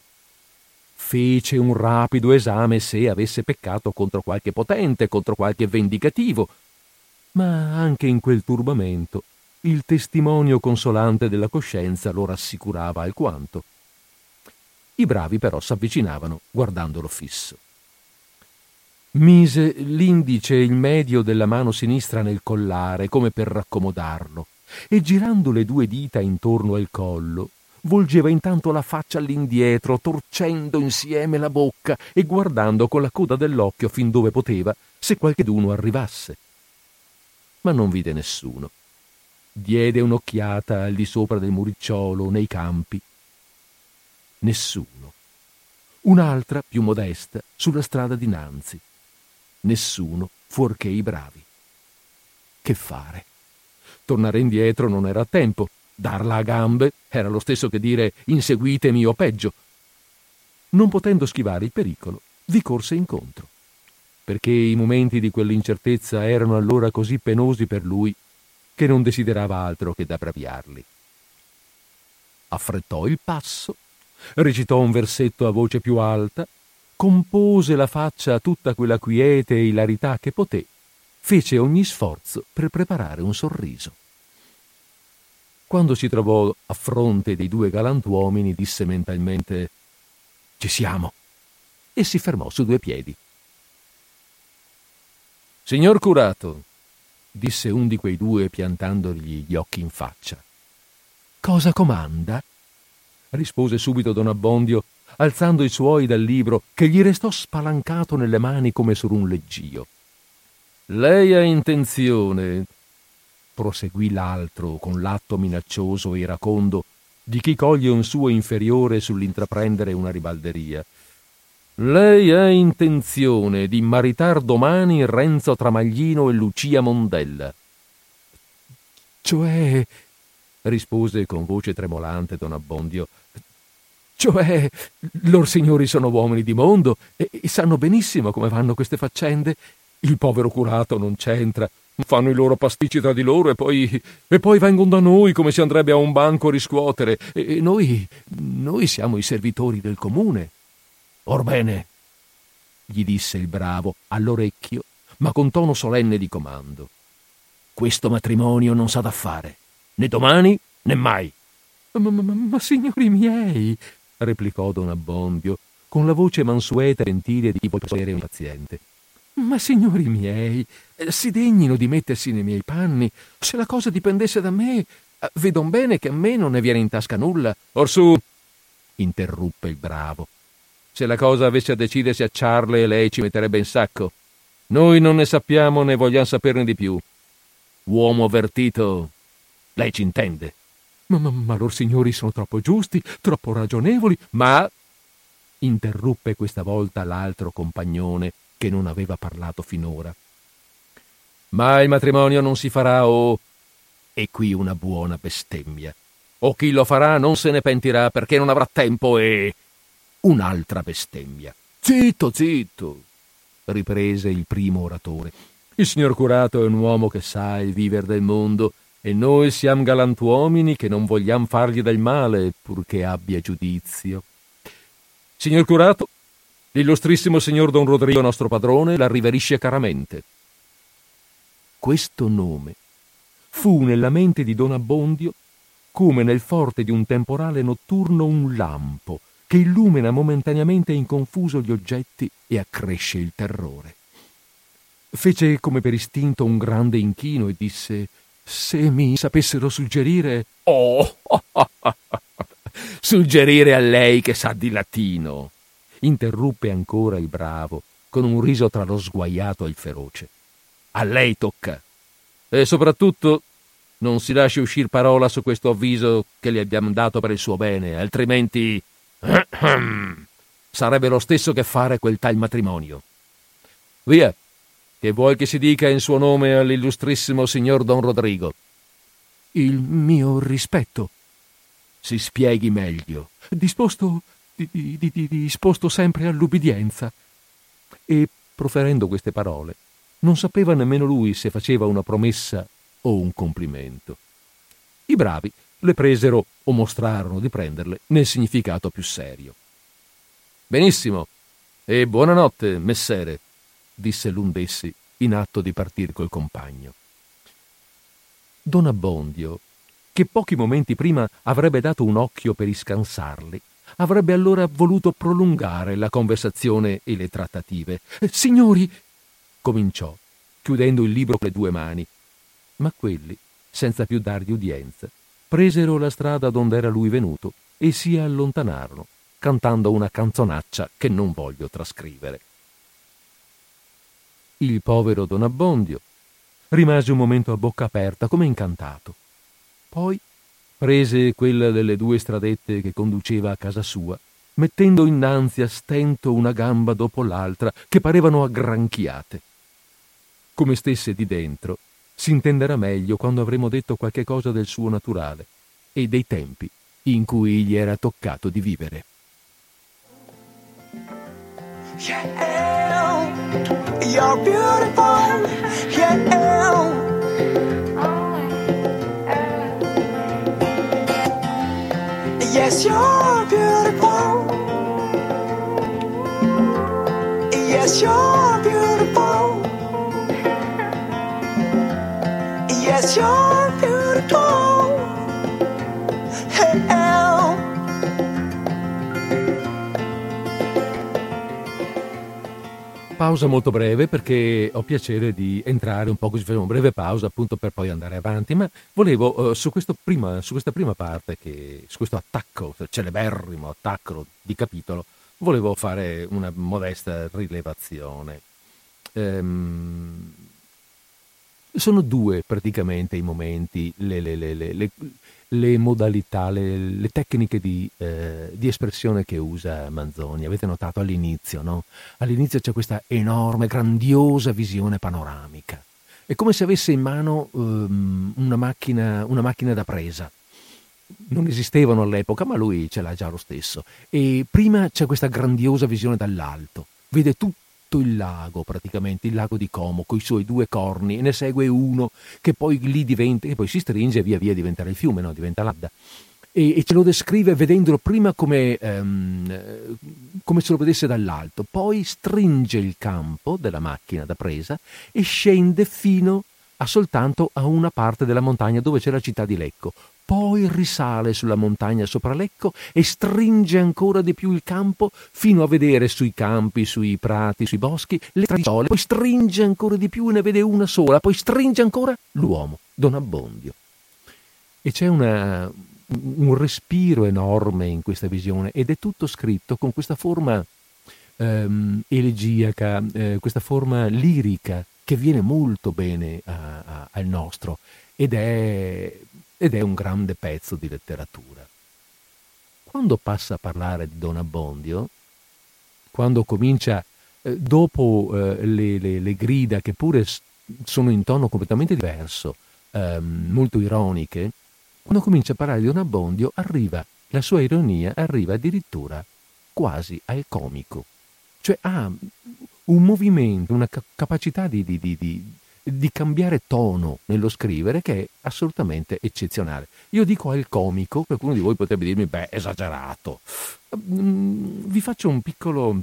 Fece un rapido esame se avesse peccato contro qualche potente, contro qualche vendicativo, ma anche in quel turbamento il testimonio consolante della coscienza lo rassicurava alquanto. I bravi però s'avvicinavano guardandolo fisso. Mise l'indice e il medio della mano sinistra nel collare come per raccomodarlo e girando le due dita intorno al collo volgeva intanto la faccia all'indietro, torcendo insieme la bocca e guardando con la coda dell'occhio fin dove poteva se qualcheduno arrivasse. Ma non vide nessuno. Diede un'occhiata al di sopra del muricciolo, nei campi. Nessuno. Un'altra, più modesta, sulla strada dinanzi. Nessuno fuorché i bravi. Che fare? Tornare indietro non era tempo Darla a gambe era lo stesso che dire inseguitemi o peggio. Non potendo schivare il pericolo, vi corse incontro, perché i momenti di quell'incertezza erano allora così penosi per lui che non desiderava altro che d'abbraviarli. Affrettò il passo, recitò un versetto a voce più alta, compose la faccia a tutta quella quiete e ilarità che poté, fece ogni sforzo per preparare un sorriso. Quando si trovò a fronte dei due galantuomini, disse mentalmente Ci siamo. e si fermò su due piedi. Signor curato, disse un di quei due piantandogli gli occhi in faccia. Cosa comanda? rispose subito don Abbondio, alzando i suoi dal libro che gli restò spalancato nelle mani come sur un leggio. Lei ha intenzione, proseguì l'altro con l'atto minaccioso e iracondo di chi coglie un suo inferiore sull'intraprendere una ribalderia. Lei ha intenzione di maritar domani Renzo Tramaglino e Lucia Mondella. Cioè, rispose con voce tremolante don Abbondio, cioè, lor signori sono uomini di mondo e, e sanno benissimo come vanno queste faccende. Il povero curato non c'entra, fanno i loro pasticci tra di loro e poi, e poi vengono da noi come si andrebbe a un banco a riscuotere. E, noi, noi siamo i servitori del comune. Orbene, gli disse il bravo all'orecchio, ma con tono solenne di comando. Questo matrimonio non s'ha da fare, né domani né mai. Ma, ma, ma, signori miei, replicò don Abbondio, con la voce mansueta e gentile di chi vuole essere un paziente. Ma signori miei, si degnino di mettersi nei miei panni. Se la cosa dipendesse da me, vedon bene che a me non ne viene in tasca nulla. Orsù, interruppe il bravo. Se la cosa avesse a decidersi a Charlie, lei ci metterebbe in sacco. Noi non ne sappiamo né vogliamo saperne di più. Uomo avvertito, lei ci intende. Ma, ma, ma loro signori sono troppo giusti, troppo ragionevoli, ma... interruppe questa volta l'altro compagnone che non aveva parlato finora. Ma il matrimonio non si farà o... E qui una buona bestemmia. O chi lo farà non se ne pentirà perché non avrà tempo e... Un'altra bestemmia. Zitto, zitto, riprese il primo oratore. Il signor curato è un uomo che sa il viver del mondo e noi siamo galantuomini che non vogliamo fargli del male purché abbia giudizio. Signor curato, L'illustrissimo signor Don Rodrigo, nostro padrone, la riverisce caramente. Questo nome fu nella mente di Don Abbondio come nel forte di un temporale notturno un lampo che illumina momentaneamente in confuso gli oggetti e accresce il terrore. Fece come per istinto un grande inchino e disse se mi sapessero suggerire... Oh! suggerire a lei che sa di latino interruppe ancora il bravo, con un riso tra lo sguaiato e il feroce. A lei tocca. E soprattutto non si lasci uscir parola su questo avviso che le abbiamo dato per il suo bene, altrimenti sarebbe lo stesso che fare quel tal matrimonio. Via, che vuoi che si dica in suo nome all'illustrissimo signor Don Rodrigo? Il mio rispetto, Si spieghi meglio. Disposto, di, di, di, disposto sempre all'ubbidienza. E, proferendo queste parole, non sapeva nemmeno lui se faceva una promessa o un complimento. I bravi le presero o mostrarono di prenderle nel significato più serio. Benissimo, e buonanotte, messere, disse l'un d'essi in atto di partir col compagno. Don Abbondio, che pochi momenti prima avrebbe dato un occhio per iscansarli, avrebbe allora voluto prolungare la conversazione e le trattative. Signori, cominciò, chiudendo il libro con le due mani, ma quelli, senza più dargli udienza, presero la strada dond'era lui venuto e si allontanarono, cantando una canzonaccia che non voglio trascrivere. Il povero Don Abbondio rimase un momento a bocca aperta, come incantato. Poi prese quella delle due stradette che conduceva a casa sua, mettendo innanzi a stento una gamba dopo l'altra che parevano aggranchiate. Come stesse di dentro, si intenderà meglio quando avremo detto qualche cosa del suo naturale e dei tempi in cui gli era toccato di vivere. Yes, you're beautiful. Yes, you're Yes, you're beautiful. Hey, Pausa molto breve perché ho piacere di entrare un po' così, facciamo una breve pausa appunto per poi andare avanti, ma volevo uh, su, prima, su, questa prima parte, che, su questo attacco, celeberrimo attacco di capitolo, volevo fare una modesta rilevazione. Um, sono due praticamente i momenti, le, le, le, le modalità, le, tecniche di, eh, di, espressione che usa Manzoni. Avete notato all'inizio, no? All'inizio c'è questa enorme, grandiosa visione panoramica. È come se avesse in mano um, una, macchina, una macchina da presa. Non esistevano all'epoca, ma lui ce l'ha già lo stesso. E prima c'è questa grandiosa visione dall'alto. Vede tutto tutto il lago, praticamente il lago di Como, con i suoi due corni, e ne segue uno che poi lì diventa, e poi si stringe e via via diventa il fiume, no? diventa l'Adda. E, e, ce lo descrive vedendolo prima come, um, come se lo vedesse dall'alto, poi stringe il campo della macchina da presa e scende fino soltanto a una parte della montagna dove c'è la città di Lecco poi risale sulla montagna sopra Lecco e stringe ancora di più il campo fino a vedere sui campi, sui prati, sui boschi le traiole, poi stringe ancora di più e ne vede una sola, poi stringe ancora l'uomo, Don Abbondio. E c'è una, un respiro enorme in questa visione ed è tutto scritto con questa forma ehm, elegiaca, eh, questa forma lirica che viene molto bene a, a, al nostro ed è ed è un grande pezzo di letteratura. Quando passa a parlare di Don Abbondio, quando comincia, eh, dopo eh, le, le, le, grida che pure sono in tono completamente diverso, ehm, molto ironiche, quando comincia a parlare di Don Abbondio arriva, la sua ironia arriva addirittura quasi al comico. Cioè ha un movimento, una capacità di, di, di, di cambiare tono nello scrivere che è assolutamente eccezionale. Io dico al comico, qualcuno di voi potrebbe dirmi, beh, esagerato. Mm, vi faccio un piccolo,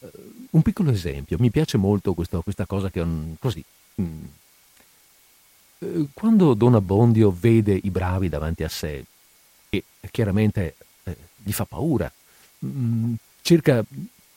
eh, un piccolo esempio. Mi piace molto questo, questa cosa che così. Mm. Eh, quando Don Abbondio vede i bravi davanti a sé, e chiaramente eh, gli fa paura, mm, cerca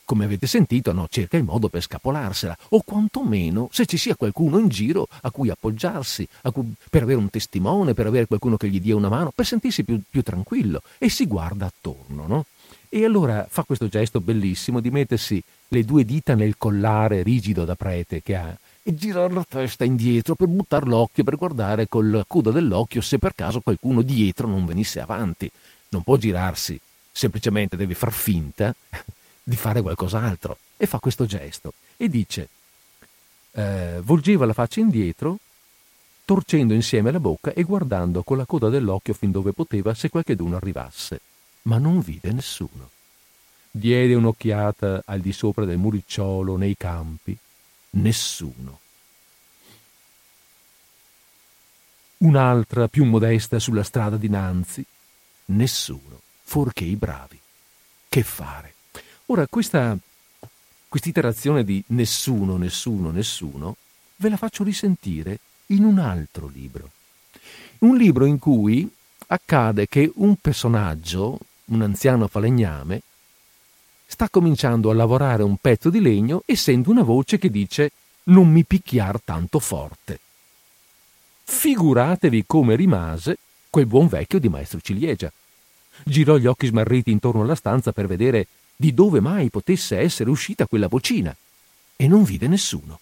come avete sentito, no, cerca il modo per scapolarsela, o quantomeno se ci sia qualcuno in giro a cui appoggiarsi, a cui, per avere un testimone, per avere qualcuno che gli dia una mano, per sentirsi più, più tranquillo, e si guarda attorno, no? E allora fa questo gesto bellissimo di mettersi le due dita nel collare rigido da prete che ha e girare la testa indietro per buttare l'occhio, per guardare col cudo dell'occhio se per caso qualcuno dietro non venisse avanti. Non può girarsi, semplicemente deve far finta di fare qualcos'altro e fa questo gesto e dice, eh, volgeva la faccia indietro torcendo insieme la bocca e guardando con la coda dell'occhio fin dove poteva se qualcheduno arrivasse, ma non vide nessuno. Diede un'occhiata al di sopra del muricciolo, nei campi, nessuno. Un'altra più modesta sulla strada dinanzi, nessuno, fuorché i bravi. Che fare? Ora, questa iterazione di nessuno, nessuno, nessuno, ve la faccio risentire in un altro libro. Un libro in cui accade che un personaggio, un anziano falegname, sta cominciando a lavorare un pezzo di legno e sente una voce che dice non mi picchiar tanto forte. Figuratevi come rimase quel buon vecchio di maestro Ciliegia. Girò gli occhi smarriti intorno alla stanza per vedere di dove mai potesse essere uscita quella vocina e non vide nessuno.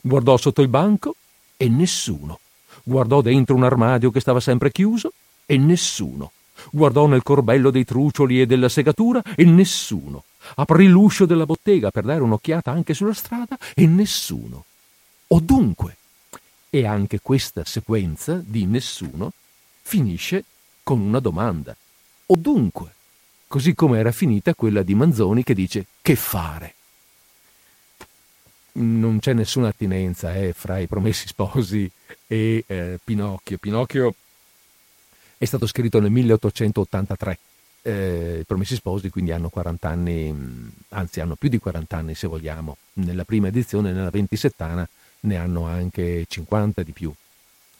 Guardò sotto il banco e nessuno. Guardò dentro un armadio che stava sempre chiuso e nessuno. Guardò nel corbello dei trucioli e della segatura e nessuno. Aprì l'uscio della bottega per dare un'occhiata anche sulla strada e nessuno. O dunque. E anche questa sequenza di nessuno finisce con una domanda. O dunque. Così come era finita quella di Manzoni che dice che fare non c'è nessuna attinenza eh, fra i promessi sposi e eh, Pinocchio. Pinocchio è stato scritto nel 1883. Eh, I promessi sposi quindi hanno 40 anni, mm, anzi hanno più di 40 anni se vogliamo. Nella prima edizione, nella ventisettana, ne hanno anche 50 di più.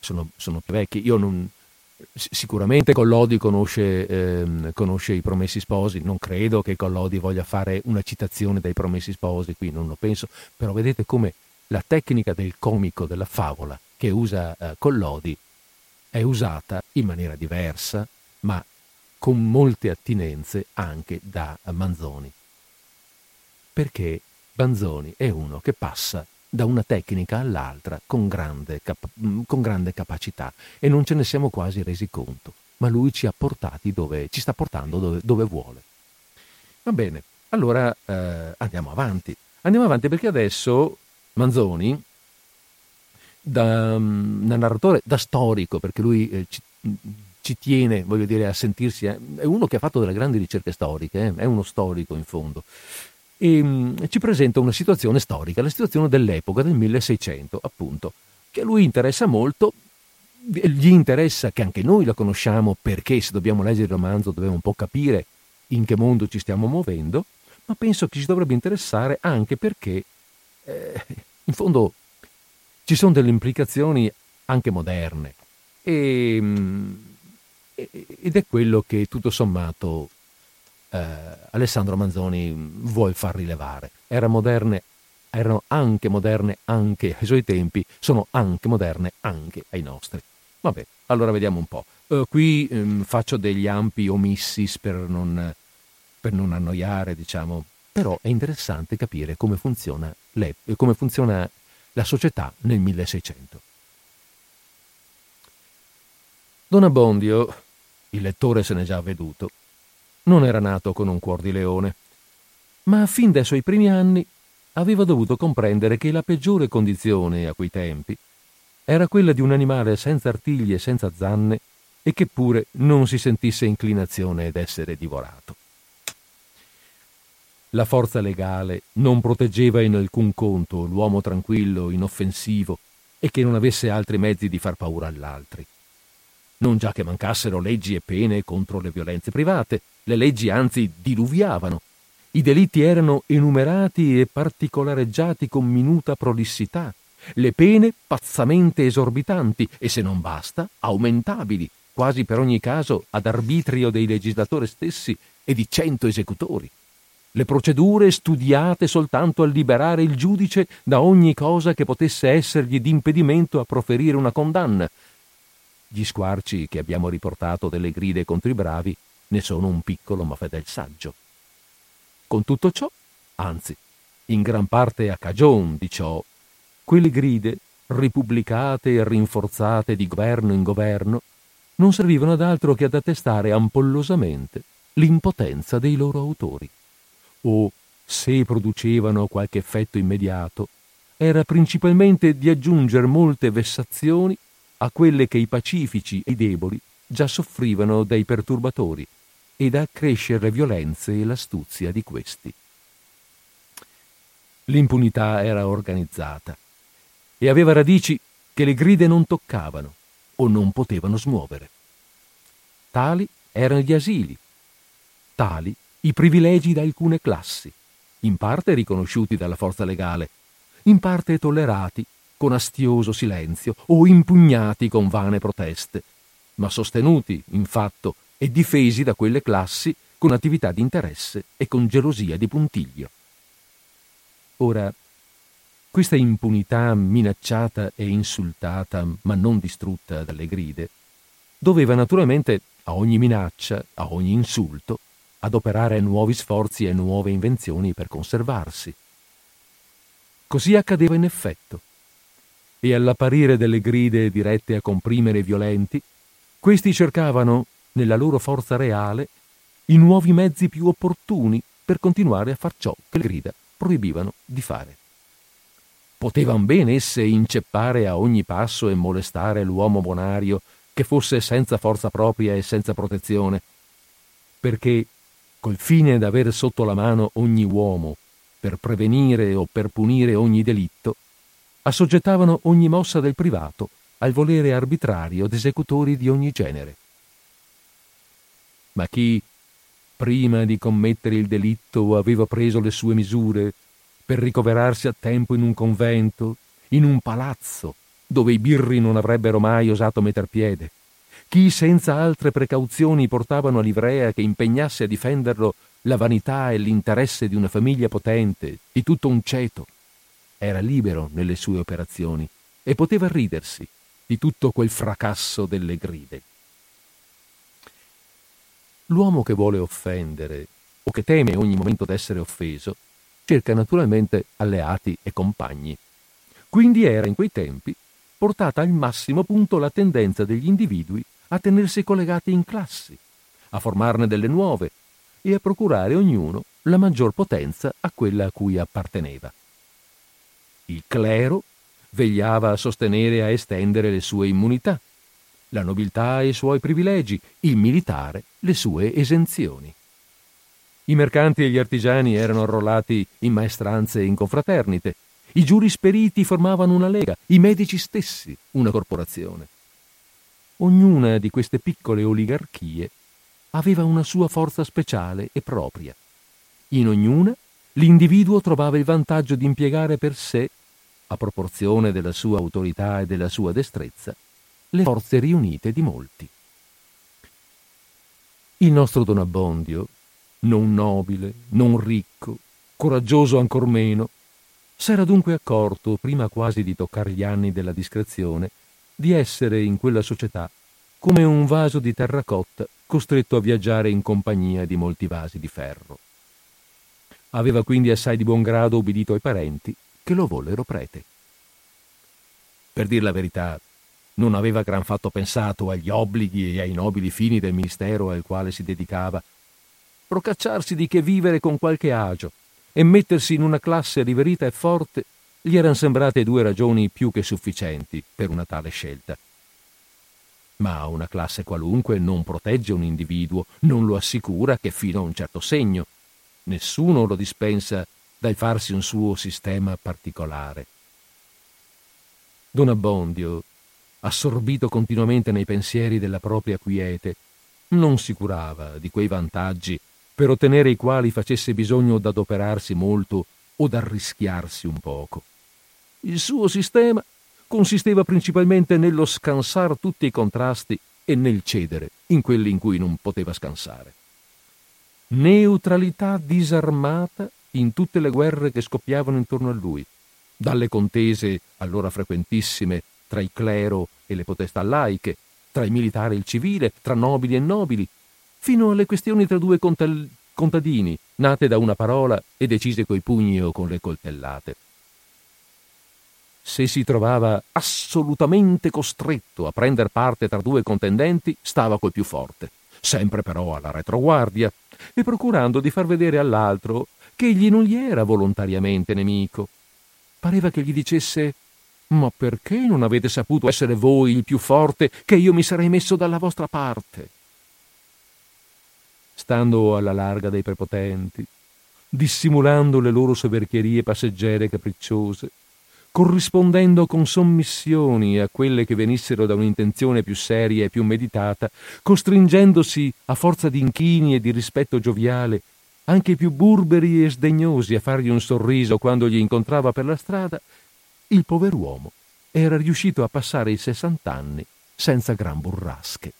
Sono, sono più vecchi. Io non, Sicuramente Collodi conosce, ehm, conosce, i Promessi Sposi, non credo che Collodi voglia fare una citazione dai Promessi Sposi, qui non lo penso, però vedete come la tecnica del comico, della favola che usa eh, Collodi è usata in maniera diversa, ma con molte attinenze anche da Manzoni. Perché Manzoni è uno che passa da una tecnica all'altra con grande, cap- mm, con grande capacità e non ce ne siamo quasi resi conto, ma lui ci ha portati dove, ci sta portando dove, dove vuole. Va bene, allora eh, andiamo avanti. Andiamo avanti perché adesso Manzoni, da, mm, da narratore, da storico, perché lui eh, ci, ci, tiene, voglio dire, a sentirsi, eh, è uno che ha fatto delle grandi ricerche storiche, eh, è uno storico in fondo e mm, ci presenta una situazione storica, la situazione dell'epoca, del 1600 appunto, che a lui interessa molto, gli interessa che anche noi la conosciamo perché se dobbiamo leggere il romanzo dobbiamo un po' capire in che mondo ci stiamo muovendo, ma penso che ci dovrebbe interessare anche perché eh, in fondo ci sono delle implicazioni anche moderne. E, mm, ed è quello che tutto sommato eh, Alessandro Manzoni vuole far rilevare. Era moderne, erano anche moderne anche ai suoi tempi, sono anche moderne anche ai nostri. Vabbè, allora vediamo un po'. Uh, qui um, faccio degli ampi omissis per non, per non, annoiare, diciamo, però è interessante capire come funziona, le, come funziona la società nel 1600. Don Abbondio, il lettore se n'è già veduto, non era nato con un cuor di leone, ma fin dai suoi primi anni aveva dovuto comprendere che la peggiore condizione a quei tempi era quella di un animale senza artigli e senza zanne e che pure non si sentisse inclinazione ad essere divorato. La forza legale non proteggeva in alcun conto l'uomo tranquillo, inoffensivo e che non avesse altri mezzi di far paura agli altri. Non già che mancassero leggi e pene contro le violenze private, le leggi anzi diluviavano. I delitti erano enumerati e particolareggiati con minuta prolissità, le pene pazzamente esorbitanti e, se non basta, aumentabili, quasi per ogni caso ad arbitrio dei legislatori stessi e di cento esecutori. Le procedure studiate soltanto a liberare il giudice da ogni cosa che potesse essergli d'impedimento a proferire una condanna. Gli squarci che abbiamo riportato delle gride contro i bravi ne sono un piccolo ma fedel saggio. Con tutto ciò, anzi, in gran parte a cagion di ciò, quelle gride, ripubblicate e rinforzate di governo in governo, non servivano ad altro che ad attestare ampollosamente l'impotenza dei loro autori. O, se producevano qualche effetto immediato, era principalmente di aggiungere molte vessazioni a quelle che i pacifici e i deboli già soffrivano dai perturbatori ed a accrescere le violenze e l'astuzia di questi. L'impunità era organizzata e aveva radici che le gride non toccavano o non potevano smuovere. Tali erano gli asili, tali i privilegi da alcune classi, in parte riconosciuti dalla forza legale, in parte tollerati con astioso silenzio o impugnati con vane proteste, ma sostenuti, in fatto, e difesi da quelle classi con attività di interesse e con gelosia di puntiglio. Ora, questa impunità minacciata e insultata, ma non distrutta dalle gride, doveva naturalmente a ogni minaccia, a ogni insulto, adoperare nuovi sforzi e nuove invenzioni per conservarsi. Così accadeva in effetto. E all'apparire delle gride dirette a comprimere i violenti, questi cercavano, nella loro forza reale, i nuovi mezzi più opportuni per continuare a far ciò che le grida proibivano di fare. Potevan bene esse inceppare a ogni passo e molestare l'uomo bonario che fosse senza forza propria e senza protezione, perché col fine d'aver sotto la mano ogni uomo, per prevenire o per punire ogni delitto, assoggettavano ogni mossa del privato al volere arbitrario d'esecutori di ogni genere. Ma chi, prima di commettere il delitto, aveva preso le sue misure per ricoverarsi a tempo in un convento, in un palazzo, dove i birri non avrebbero mai osato metter piede, chi senza altre precauzioni portavano a livrea che impegnasse a difenderlo la vanità e l'interesse di una famiglia potente, di tutto un ceto, era libero nelle sue operazioni e poteva ridersi di tutto quel fracasso delle gride. L'uomo che vuole offendere o che teme ogni momento d'essere offeso cerca naturalmente alleati e compagni. Quindi era in quei tempi portata al massimo punto la tendenza degli individui a tenersi collegati in classi, a formarne delle nuove e a procurare ognuno la maggior potenza a quella a cui apparteneva. Il clero vegliava a sostenere e a estendere le sue immunità, la nobiltà i suoi privilegi, il militare le sue esenzioni. I mercanti e gli artigiani erano arruolati in maestranze e in confraternite, i giurisperiti formavano una lega, i medici stessi una corporazione. Ognuna di queste piccole oligarchie aveva una sua forza speciale e propria. In ognuna l'individuo trovava il vantaggio di impiegare per sé, a proporzione della sua autorità e della sua destrezza, le forze riunite di molti. Il nostro Don Abbondio, non nobile, non ricco, coraggioso ancor meno, s'era dunque accorto, prima quasi di toccare gli anni della discrezione, di essere in quella società come un vaso di terracotta costretto a viaggiare in compagnia di molti vasi di ferro. Aveva quindi assai di buon grado ubbidito ai parenti che lo vollero prete. Per dir la verità, non aveva gran fatto pensato agli obblighi e ai nobili fini del ministero al quale si dedicava. Procacciarsi di che vivere con qualche agio e mettersi in una classe riverita e forte gli erano sembrate due ragioni più che sufficienti per una tale scelta. Ma una classe qualunque non protegge un individuo, non lo assicura che fino a un certo segno. Nessuno lo dispensa dal farsi un suo sistema particolare. Don Abbondio, assorbito continuamente nei pensieri della propria quiete, non si curava di quei vantaggi per ottenere i quali facesse bisogno d'adoperarsi molto o d'arrischiarsi un poco. Il suo sistema consisteva principalmente nello scansare tutti i contrasti e nel cedere in quelli in cui non poteva scansare. Neutralità disarmata in tutte le guerre che scoppiavano intorno a lui, dalle contese allora frequentissime tra il clero e le potestà laiche, tra il militare e il civile, tra nobili e nobili, fino alle questioni tra due contadini, nate da una parola e decise coi pugni o con le coltellate. Se si trovava assolutamente costretto a prender parte tra due contendenti, stava col più forte, sempre però alla retroguardia, e procurando di far vedere all'altro che egli non gli era volontariamente nemico. Pareva che gli dicesse Ma perché non avete saputo essere voi il più forte che io mi sarei messo dalla vostra parte? Stando alla larga dei prepotenti, dissimulando le loro soverchierie passeggere capricciose, corrispondendo con sommissioni a quelle che venissero da un'intenzione più seria e più meditata, costringendosi a forza di inchini e di rispetto gioviale anche i più burberi e sdegnosi a fargli un sorriso quando gli incontrava per la strada, il pover'uomo era riuscito a passare i sessant'anni senza gran burrasche.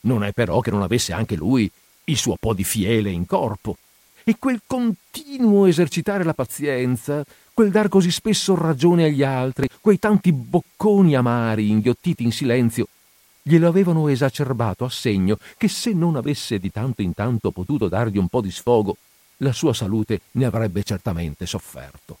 Non è però che non avesse anche lui il suo po' di fiele in corpo, e quel continuo esercitare la pazienza, quel dar così spesso ragione agli altri, quei tanti bocconi amari inghiottiti in silenzio, glielo avevano esacerbato a segno che se non avesse di tanto in tanto potuto dargli un po' di sfogo, la sua salute ne avrebbe certamente sofferto.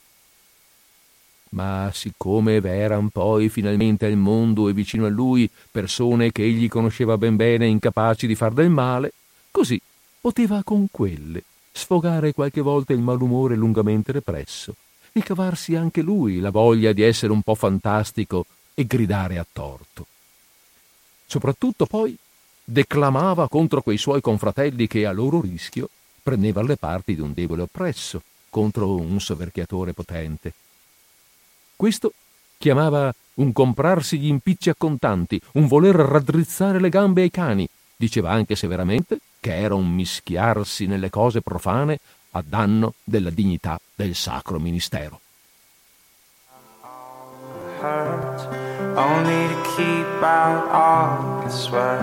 Ma siccome v'eran poi finalmente al mondo e vicino a lui persone che egli conosceva ben bene incapaci di far del male, così poteva con quelle sfogare qualche volta il malumore lungamente represso e cavarsi anche lui la voglia di essere un po' fantastico e gridare a torto. Soprattutto poi declamava contro quei suoi confratelli che a loro rischio prendevano le parti di un debole oppresso contro un soverchiatore potente. Questo chiamava un comprarsi gli impicci a contanti, un voler raddrizzare le gambe ai cani. Diceva anche severamente che era un mischiarsi nelle cose profane a danno della dignità del sacro ministero. Only to keep out all the sweat.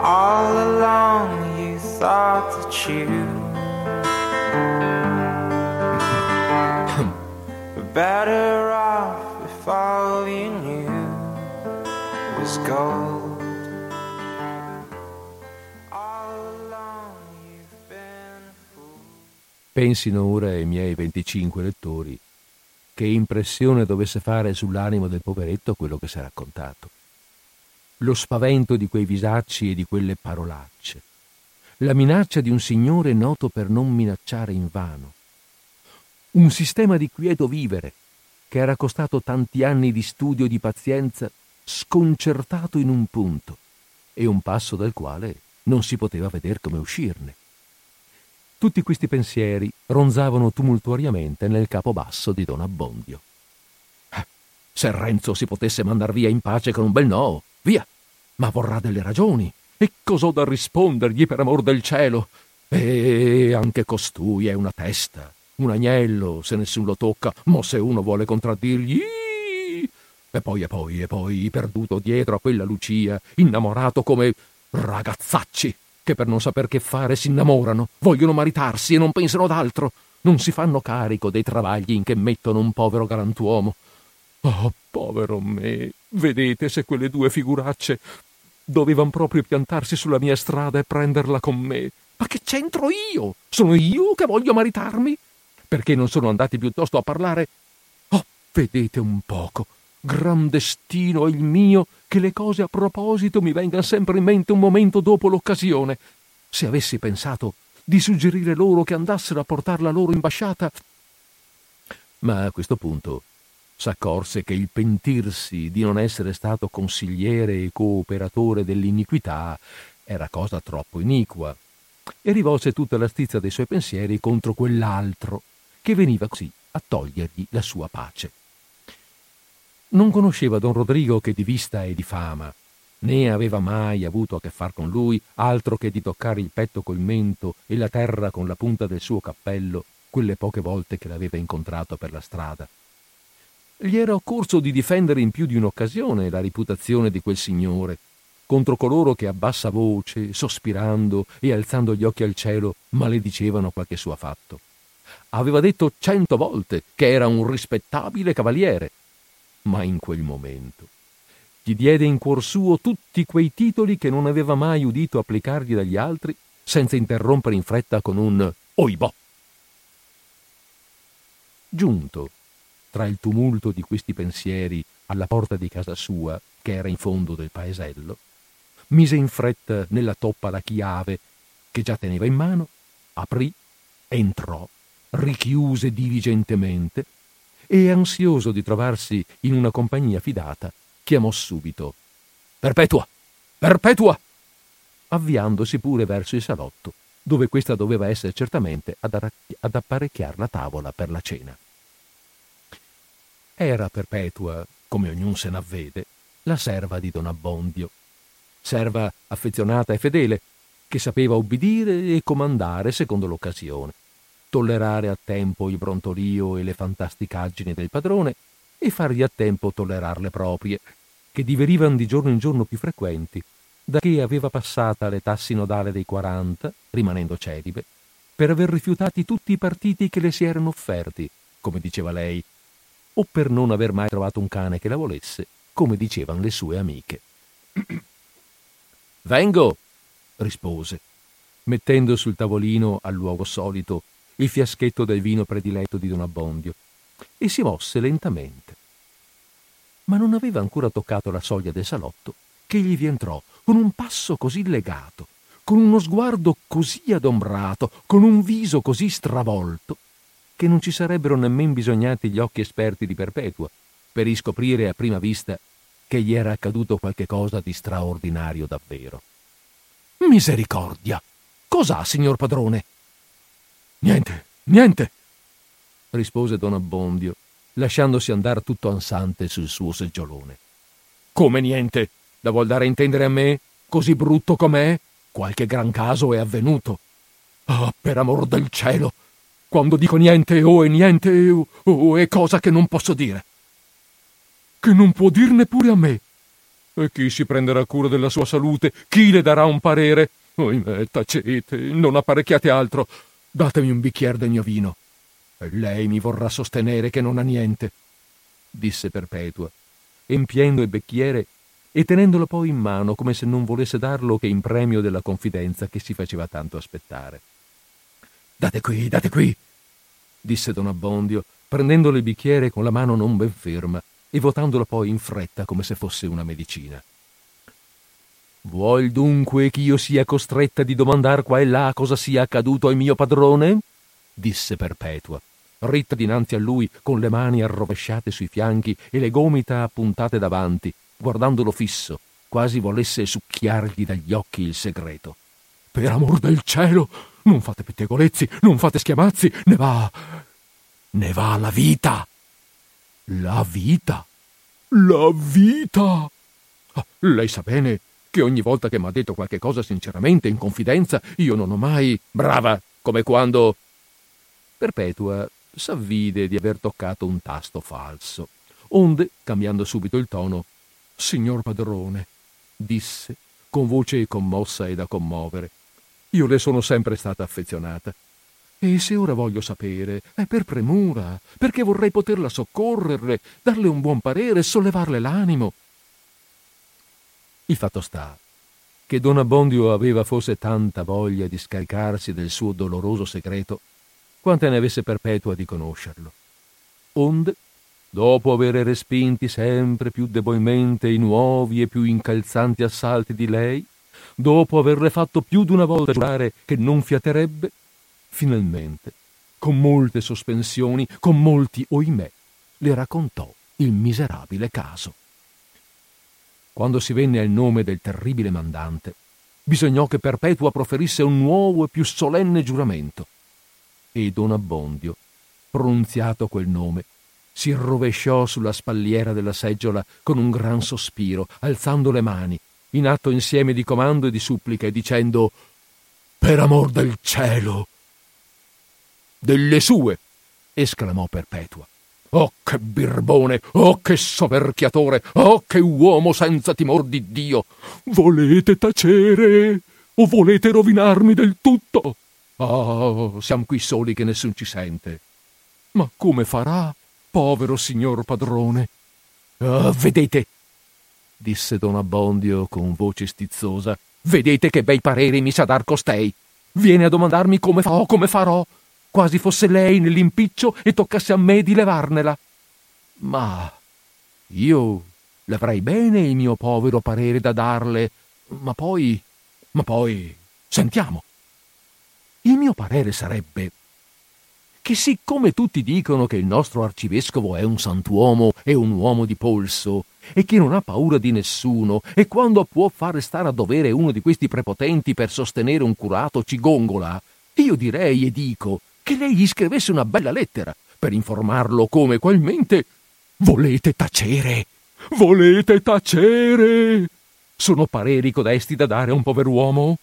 All along you thought that you were better off if all you knew was gold. Pensino ora i miei 25 lettori che impressione dovesse fare sull'animo del poveretto quello che si è raccontato. Lo spavento di quei visacci e di quelle parolacce. La minaccia di un signore noto per non minacciare in vano. Un sistema di quieto vivere che era costato tanti anni di studio e di pazienza sconcertato in un punto e un passo dal quale non si poteva vedere come uscirne. Tutti questi pensieri ronzavano tumultuariamente nel capo basso di Don Abbondio. Eh, se Renzo si potesse mandar via in pace con un bel no, via, ma vorrà delle ragioni. E cos'ho da rispondergli per amor del cielo? E anche costui è una testa, un agnello, se nessuno lo tocca, ma se uno vuole contraddirgli... E poi, e poi, e poi, perduto dietro a quella Lucia, innamorato come ragazzacci che per non saper che fare si innamorano, vogliono maritarsi e non pensano ad altro, non si fanno carico dei travagli in che mettono un povero galantuomo. Oh, povero me, vedete se quelle due figuracce dovevano proprio piantarsi sulla mia strada e prenderla con me. Ma che c'entro io? Sono io che voglio maritarmi? Perché non sono andati piuttosto a parlare? Oh, vedete un poco, gran destino il mio che le cose a proposito mi vengano sempre in mente un momento dopo l'occasione. Se avessi pensato di suggerire loro che andassero a portar la loro imbasciata. Ma a questo punto s'accorse che il pentirsi di non essere stato consigliere e cooperatore dell'iniquità era cosa troppo iniqua e rivolse tutta la stizza dei suoi pensieri contro quell'altro che veniva così a togliergli la sua pace. Non conosceva don Rodrigo che di vista e di fama, né aveva mai avuto a che far con lui altro che di toccare il petto col mento e la terra con la punta del suo cappello quelle poche volte che l'aveva incontrato per la strada. Gli era occorso di difendere in più di un'occasione la reputazione di quel signore contro coloro che a bassa voce, sospirando e alzando gli occhi al cielo, maledicevano qualche suo fatto. Aveva detto cento volte che era un rispettabile cavaliere, ma in quel momento gli diede in cuor suo tutti quei titoli che non aveva mai udito applicargli dagli altri, senza interrompere in fretta con un oibò. Giunto, tra il tumulto di questi pensieri, alla porta di casa sua, che era in fondo del paesello, mise in fretta nella toppa la chiave che già teneva in mano, aprì entrò, richiuse diligentemente e, ansioso di trovarsi in una compagnia fidata, chiamò subito Perpetua! Perpetua! avviandosi pure verso il salotto, dove questa doveva essere certamente ad, arracchi- ad apparecchiare la tavola per la cena. Era Perpetua, come ognuno se n'avvede, la serva di Don Abbondio, serva affezionata e fedele, che sapeva ubbidire e comandare secondo l'occasione, tollerare a tempo il brontolio e le fantasticaggini del padrone e fargli a tempo tollerar le proprie, che divenivano di giorno in giorno più frequenti, da che aveva passata l'età sinodale dei quaranta, rimanendo celibe, per aver rifiutati tutti i partiti che le si erano offerti, come diceva lei, o per non aver mai trovato un cane che la volesse, come dicevano le sue amiche. Vengo, rispose, mettendo sul tavolino al luogo solito il fiaschetto del vino prediletto di Don Abbondio, e si mosse lentamente. Ma non aveva ancora toccato la soglia del salotto che gli vi entrò con un passo così legato, con uno sguardo così adombrato, con un viso così stravolto, che non ci sarebbero nemmeno bisognati gli occhi esperti di Perpetua per riscoprire a prima vista che gli era accaduto qualche cosa di straordinario davvero. Misericordia! Cos'ha, signor padrone? Niente, niente, rispose don Abbondio, lasciandosi andare tutto ansante sul suo seggiolone. Come niente? La vuol dare a intendere a me, così brutto com'è? Qualche gran caso è avvenuto. Ah, oh, per amor del cielo! Quando dico niente o è niente o, o è cosa che non posso dire. Che non può dir neppure a me. E chi si prenderà cura della sua salute? Chi le darà un parere? Oimè, tacete, non apparecchiate altro. Datemi un bicchiere del mio vino. E lei mi vorrà sostenere che non ha niente, disse Perpetua, empiendo il bicchiere e tenendolo poi in mano come se non volesse darlo che in premio della confidenza che si faceva tanto aspettare. Date qui, date qui, disse don Abbondio, prendendole il bicchiere con la mano non ben ferma e votandolo poi in fretta come se fosse una medicina. Vuol dunque ch'io sia costretta di domandar qua e là cosa sia accaduto al mio padrone? disse Perpetua, ritta dinanzi a lui con le mani arrovesciate sui fianchi e le gomita appuntate davanti, guardandolo fisso, quasi volesse succhiargli dagli occhi il segreto. Per amor del cielo, non fate pettegolezzi, non fate schiamazzi, ne va. ne va la vita. La vita? La vita! Ah, lei sa bene che ogni volta che mi ha detto qualche cosa sinceramente, in confidenza, io non ho mai. Brava, come quando. Perpetua s'avvide di aver toccato un tasto falso. Onde, cambiando subito il tono, Signor padrone, disse, con voce commossa e da commovere, io le sono sempre stata affezionata e se ora voglio sapere, è per premura, perché vorrei poterla soccorrerle, darle un buon parere, sollevarle l'animo. Il fatto sta che Don Abbondio aveva forse tanta voglia di scaricarsi del suo doloroso segreto, quante ne avesse perpetua di conoscerlo. Onde, dopo avere respinti sempre più debolmente i nuovi e più incalzanti assalti di lei, dopo averle fatto più d'una volta giurare che non fiaterebbe, Finalmente, con molte sospensioni, con molti oimè, le raccontò il miserabile caso. Quando si venne al nome del terribile mandante, bisognò che Perpetua proferisse un nuovo e più solenne giuramento. E Don Abbondio, pronunziato quel nome, si rovesciò sulla spalliera della seggiola con un gran sospiro, alzando le mani, in atto insieme di comando e di supplica, e dicendo Per amor del cielo, delle sue, esclamò Perpetua. Oh, che birbone! Oh, che soverchiatore! Oh, che uomo senza timor di Dio! Volete tacere? O volete rovinarmi del tutto? Oh, siamo qui soli che nessun ci sente. Ma come farà, povero signor padrone? Oh, vedete, disse don Abbondio con voce stizzosa, vedete che bei pareri mi sa dar costei. Viene a domandarmi come farò, come farò quasi fosse lei nell'impiccio e toccasse a me di levarnela. Ma io l'avrei bene il mio povero parere da darle, ma poi. ma poi. sentiamo. Il mio parere sarebbe che siccome tutti dicono che il nostro arcivescovo è un santuomo e un uomo di polso, e che non ha paura di nessuno, e quando può fare stare a dovere uno di questi prepotenti per sostenere un curato ci gongola, io direi e dico che lei gli scrivesse una bella lettera per informarlo come qualmente volete tacere. Volete tacere? Sono pareri codesti da dare a un pover'uomo?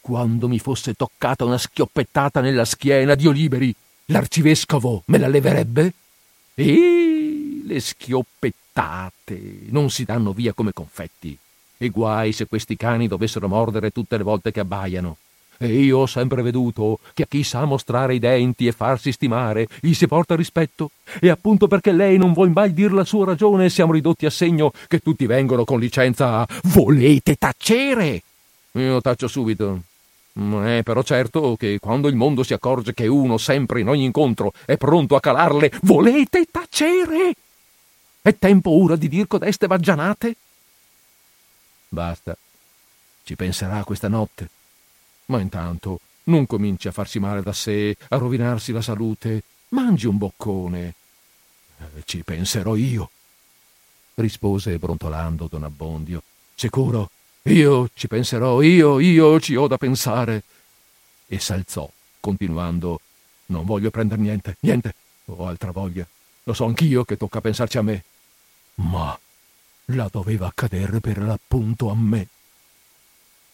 Quando mi fosse toccata una schioppettata nella schiena, Dio liberi, l'arcivescovo me la leverebbe? E le schioppettate non si danno via come confetti. E guai se questi cani dovessero mordere tutte le volte che abbaiano. E io ho sempre veduto che a chi sa mostrare i denti e farsi stimare gli si porta rispetto. E appunto perché lei non vuol mai dir la sua ragione siamo ridotti a segno che tutti vengono con licenza a volete tacere. Io taccio subito. È però certo che quando il mondo si accorge che uno sempre in ogni incontro è pronto a calarle volete tacere. È tempo ora di dir codeste baggianate? Basta. Ci penserà questa notte ma intanto non cominci a farsi male da sé, a rovinarsi la salute. Mangi un boccone. Eh, ci penserò io, rispose brontolando don Abbondio. Sicuro, io ci penserò, io, io ci ho da pensare. E s'alzò, continuando, non voglio prendere niente, niente, ho altra voglia. Lo so anch'io che tocca pensarci a me. Ma la doveva accadere per l'appunto a me.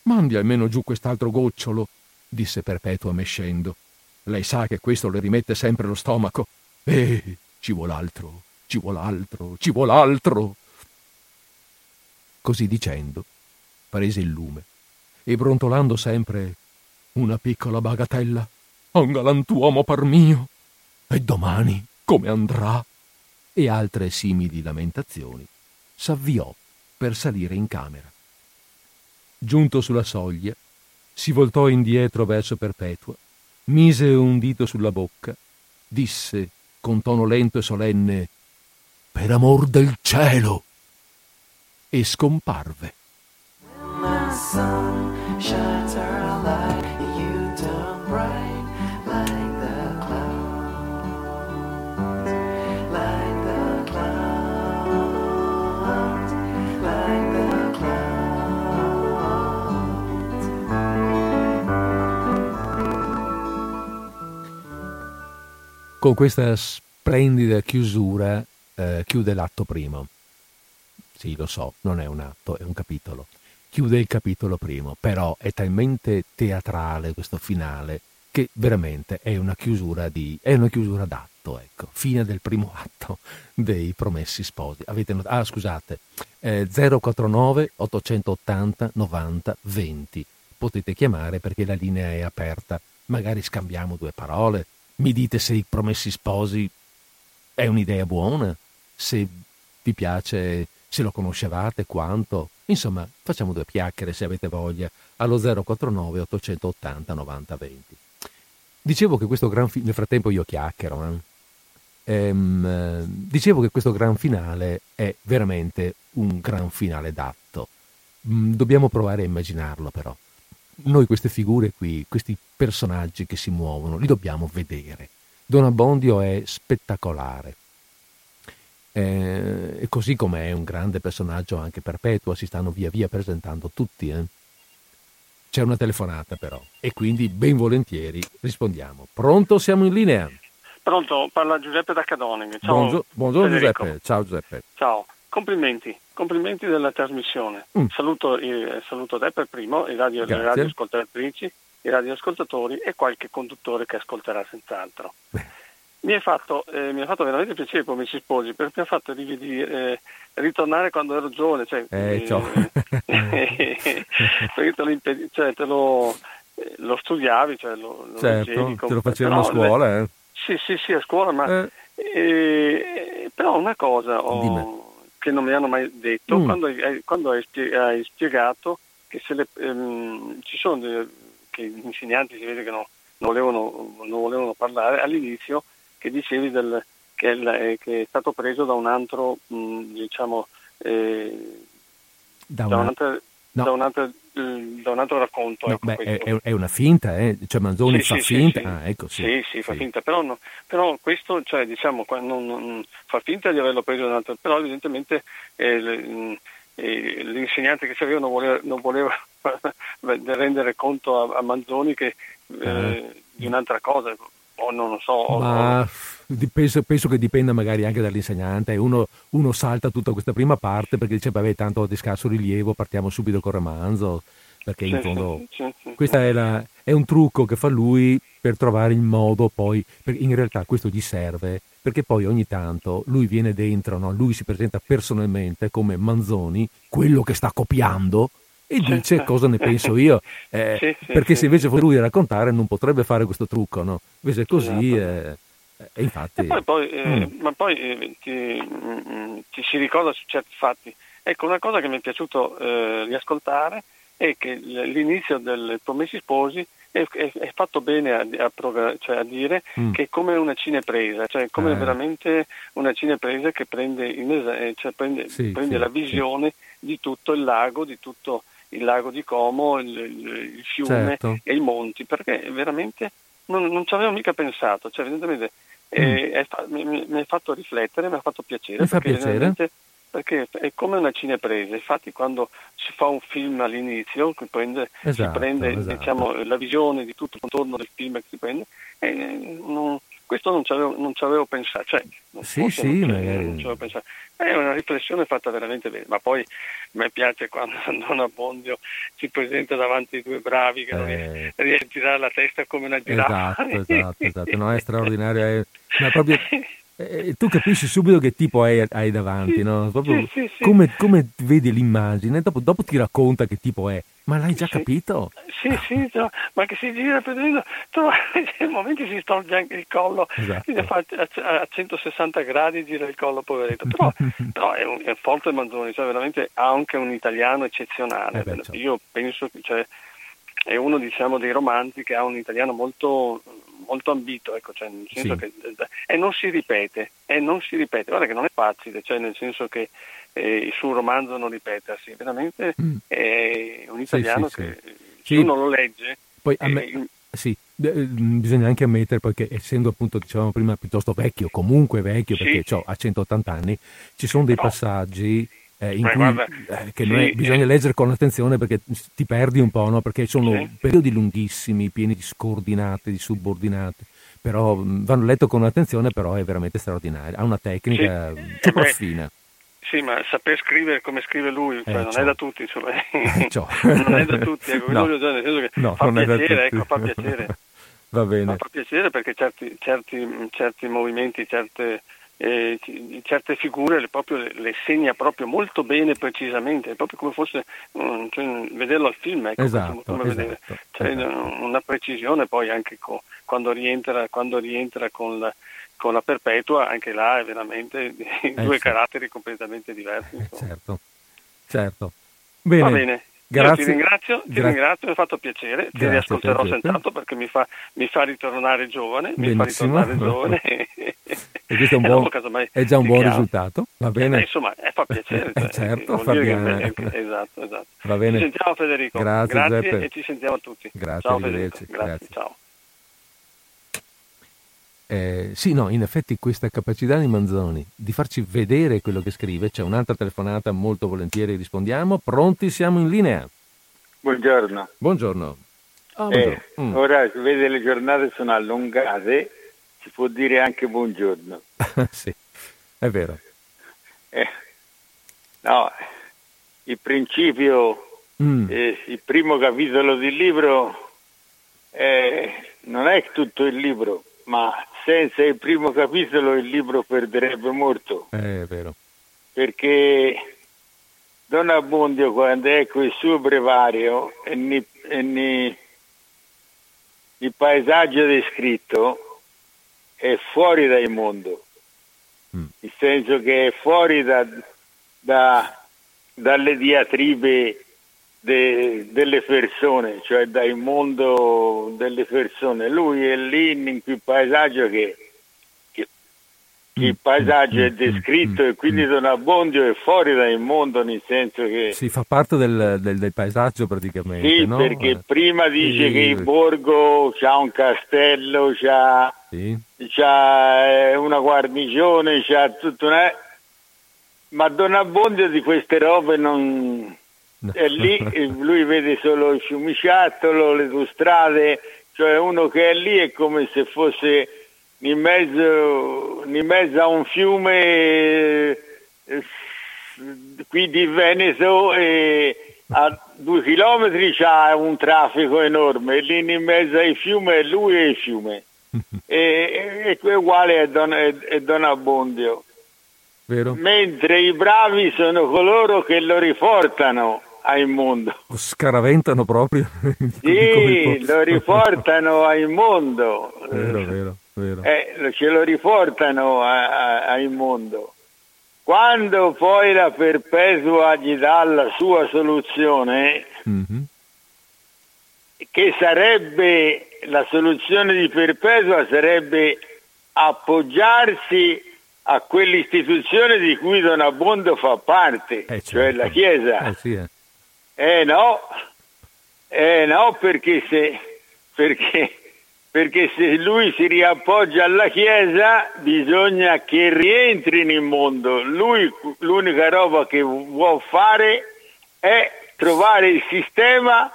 Mandi almeno giù quest'altro gocciolo, disse Perpetua mescendo. Lei sa che questo le rimette sempre lo stomaco. Eh, ci vuol altro, ci vuol altro, ci vuol altro. Così dicendo, prese il lume e brontolando sempre una piccola bagatella a un galantuomo par mio. E domani come andrà? E altre simili lamentazioni, s'avviò per salire in camera. Giunto sulla soglia, si voltò indietro verso Perpetua, mise un dito sulla bocca, disse con tono lento e solenne Per amor del cielo! e scomparve. Con questa splendida chiusura eh, chiude l'atto primo. Sì, lo so, non è un atto, è un capitolo. Chiude il capitolo primo, però è talmente teatrale questo finale che veramente è una chiusura di è una chiusura d'atto, ecco, fine del primo atto dei Promessi Sposi. Avete not- ah, scusate, eh, 049 880 90 20. Potete chiamare perché la linea è aperta. Magari scambiamo due parole, mi dite se i promessi sposi è un'idea buona, se vi piace, se lo conoscevate, quanto. Insomma, facciamo due chiacchiere se avete voglia allo 049 880 90 20. Dicevo che questo gran finale, nel frattempo io chiacchiero, eh? ehm, dicevo che questo gran finale è veramente un gran finale d'atto. Mm, dobbiamo provare a immaginarlo però noi queste figure qui, questi personaggi che si muovono, li dobbiamo vedere. Don Abbondio è spettacolare. Eh, e così come è un grande personaggio anche Perpetua, si stanno via via presentando tutti. Eh. C'è una telefonata però e quindi ben volentieri rispondiamo. Pronto, siamo in linea? Pronto, parla Giuseppe da Cadone. Ciao, buongiorno, buongiorno Giuseppe. Ciao Giuseppe. Ciao. Complimenti, complimenti della trasmissione. Mm. Saluto, eh, saluto, te per primo, i radio, le radioascoltatrici, i radioascoltatori e qualche conduttore che ascolterà senz'altro. Mi ha, fatto, eh, fatto veramente piacere come si sposi perché mi ha fatto rivedere, eh, ritornare quando ero giovane. Cioè, eh, perché te lo, impedi- cioè, te lo, eh, lo studiavi, cioè, lo, lo certo, te lo facevano a scuola. Eh. Sì, sì, sì, a scuola, ma eh. però una cosa ho, che non mi hanno mai detto mm. quando, hai, quando hai, spiegato che se le, ehm, ci sono delle, che gli insegnanti si vede che no, non, volevano, non, volevano, parlare all'inizio che dicevi del, che, è, che, è, stato preso da un altro mh, diciamo eh, da, una, da, un'altra, no. da un'altra da un altro racconto. No, ecco, beh, è, è, una finta, eh? cioè Manzoni sì, fa sì, finta. Sì, ah, ecco, sì. sì, fa finta, però, no, però questo, cioè, diciamo, non, non, fa finta di averlo preso da un altro, però evidentemente eh, le, eh, l'insegnante che c'aveva non voleva, non voleva rendere conto a, a Manzoni che, eh, eh. di un'altra cosa, o non lo so. Ma... O, penso, penso, che dipenda magari anche dall'insegnante. Uno, uno, salta tutta questa prima parte perché dice, vabbè, tanto di scarso rilievo, partiamo subito col romanzo. Perché in fondo questo è, è, un trucco che fa lui per trovare il modo poi, in realtà questo gli serve perché poi ogni tanto lui viene dentro, no? lui si presenta personalmente come Manzoni, quello che sta copiando e dice cosa ne penso io. Eh, sì, sì, perché sì. se invece fosse lui a raccontare non potrebbe fare questo trucco, no? Invece così... Esatto. Eh, e infatti... E poi, poi, eh, mm. Ma poi eh, ti, mh, mm, ti, si ricorda su certi fatti. Ecco, una cosa che mi è piaciuto eh, riascoltare è che l'inizio del Promessi Sposi è, è, è fatto bene a, a, cioè a dire mm. che è come una cinepresa, cioè come eh. veramente una cinepresa che prende, in, cioè prende, sì, prende sì, la visione sì. di tutto il lago, di tutto il lago di Como, il, il, il fiume certo. e i monti, perché veramente non, non ci avevo mica pensato, cioè evidentemente mm. è, mi, mi, ha fatto riflettere, mi ha fatto piacere. Mi fa piacere perché è come una cinepresa, infatti quando si fa un film all'inizio prende, esatto, si prende esatto. diciamo, la visione di tutto il contorno del film che si prende, e non, questo non ci avevo, non ci avevo pensato, cioè, sì, sì, non, non ci avevo pensato. È una riflessione fatta veramente bene, ma poi a me piace quando Don Abbondio si presenta davanti ai due bravi che eh... riesce a girare la testa come una giraffa. Esatto, esatto, esatto. No, è straordinario, è, ma proprio eh, tu capisci subito che tipo hai, hai davanti, no? Proprio sì, sì, come, come, vedi l'immagine, dopo, dopo, ti racconta che tipo è. Ma l'hai già capito? Sì, sì, no, ma che si gira per dentro, nel momento si storge anche il collo, esatto. a, a 160 gradi gira il collo, poveretto. Però, però è, un, è forte Manzoni, cioè veramente ha anche un italiano eccezionale. Eh beh, certo. Io penso che cioè, è uno diciamo, dei romanzi che ha un italiano molto molto ambito, ecco, cioè nel senso sì. che, e non si ripete, e non si ripete, guarda che non è facile, cioè nel senso che eh, su un romanzo non ripetersi, veramente mm. è un italiano sì, che se uno lo legge... Poi a me... Eh, sì, bisogna anche ammettere poi che essendo appunto dicevamo prima piuttosto vecchio, comunque vecchio perché sì. ha 180 anni, ci sono dei no. passaggi eh, in Beh, cui guarda, eh, sì, è, bisogna eh. leggere con attenzione perché ti perdi un po', no? perché sono sì. periodi lunghissimi, pieni di scordinate, di subordinate, però mm, vanno letto con attenzione, però è veramente straordinario, ha una tecnica sì. sopraffina. Sì, ma saper scrivere come scrive lui cioè, non è da tutti, insomma. non è da tutti, ecco, no. che no, fa piacere, ecco, fa piacere. Va bene. Ma fa piacere perché certi, certi, certi movimenti, certe eh, certe figure le, proprio, le, segna proprio molto bene precisamente, proprio come fosse um, cioè, vederlo al film, ecco, esatto, come esatto, vedere. Cioè, esatto. una precisione poi anche co, quando rientra, quando rientra con, la, con, la, perpetua, anche là è veramente eh, due certo. caratteri completamente diversi. Eh, certo, certo. Bene. Va bene. Grazie. ti ringrazio, ti Gra- ringrazio, mi ha fatto piacere, ti riascolterò senz'altro perché mi fa, mi fa, ritornare giovane, Benissimo. mi fa ritornare giovane. e questo è, un buon, è già un buon risultato, va bene? Eh, insomma, eh, fa piacere. Cioè, certo, fa bene. Che, esatto, esatto. Va bene. Ci sentiamo Federico. Grazie, Grazie e ci sentiamo a tutti. Grazie, ciao Federico. Grazie, Grazie. ciao. Eh, sì, no, in effetti questa capacità di Manzoni di farci vedere quello che scrive, c'è un'altra telefonata, molto volentieri rispondiamo. Pronti, siamo in linea. Buongiorno. Buongiorno. Oh, eh, mm. Ora si vede le giornate sono allungate, si può dire anche buongiorno. sì, è vero. Eh, no, il principio, mm. eh, il primo capitolo del libro eh, non è tutto il libro, ma senza il primo capitolo il libro perderebbe molto. Eh, è vero. Perché Don Abbondio quando ecco il suo brevario e, ni, e ni, il paesaggio descritto è fuori dal mondo, mm. nel senso che è fuori da, da, dalle diatribe de, delle persone, cioè dal mondo delle persone. Lui è lì in quel paesaggio che, che che il paesaggio è descritto e quindi Don Abbondio è fuori dal mondo nel senso che si fa parte del, del, del paesaggio praticamente sì no? perché Eh, prima dice sì. che il borgo c'ha un castello c'ha, sì. c'ha eh, una guarnigione c'ha tutto una... ma Don Abbondio di queste robe non È lì e lui vede solo il fiumiciattolo le due strade cioè uno che è lì è come se fosse in mezzo, in mezzo a un fiume eh, qui di Veneto e a due chilometri c'ha un traffico enorme. E lì in mezzo ai fiumi è lui e il fiume. E, e, e uguale è Don, è, è Don Abbondio. Vero? mentre i bravi sono coloro che lo riportano al mondo Lo scaraventano proprio sì, lo riportano al mondo vero vero vero eh, ce lo riportano a- a- al mondo. Quando poi la Perpetua gli dà la sua soluzione, Mhm. che sarebbe la soluzione di Perpetua sarebbe appoggiarsi a quell'istituzione di cui Don Abbondo fa parte, Eh, cioè certo. la Chiesa. eh sì eh. Eh no, eh no perché se, perché, perché se lui si riappoggia alla Chiesa bisogna che rientri nel mondo. Lui l'unica roba che vuol fare è trovare il sistema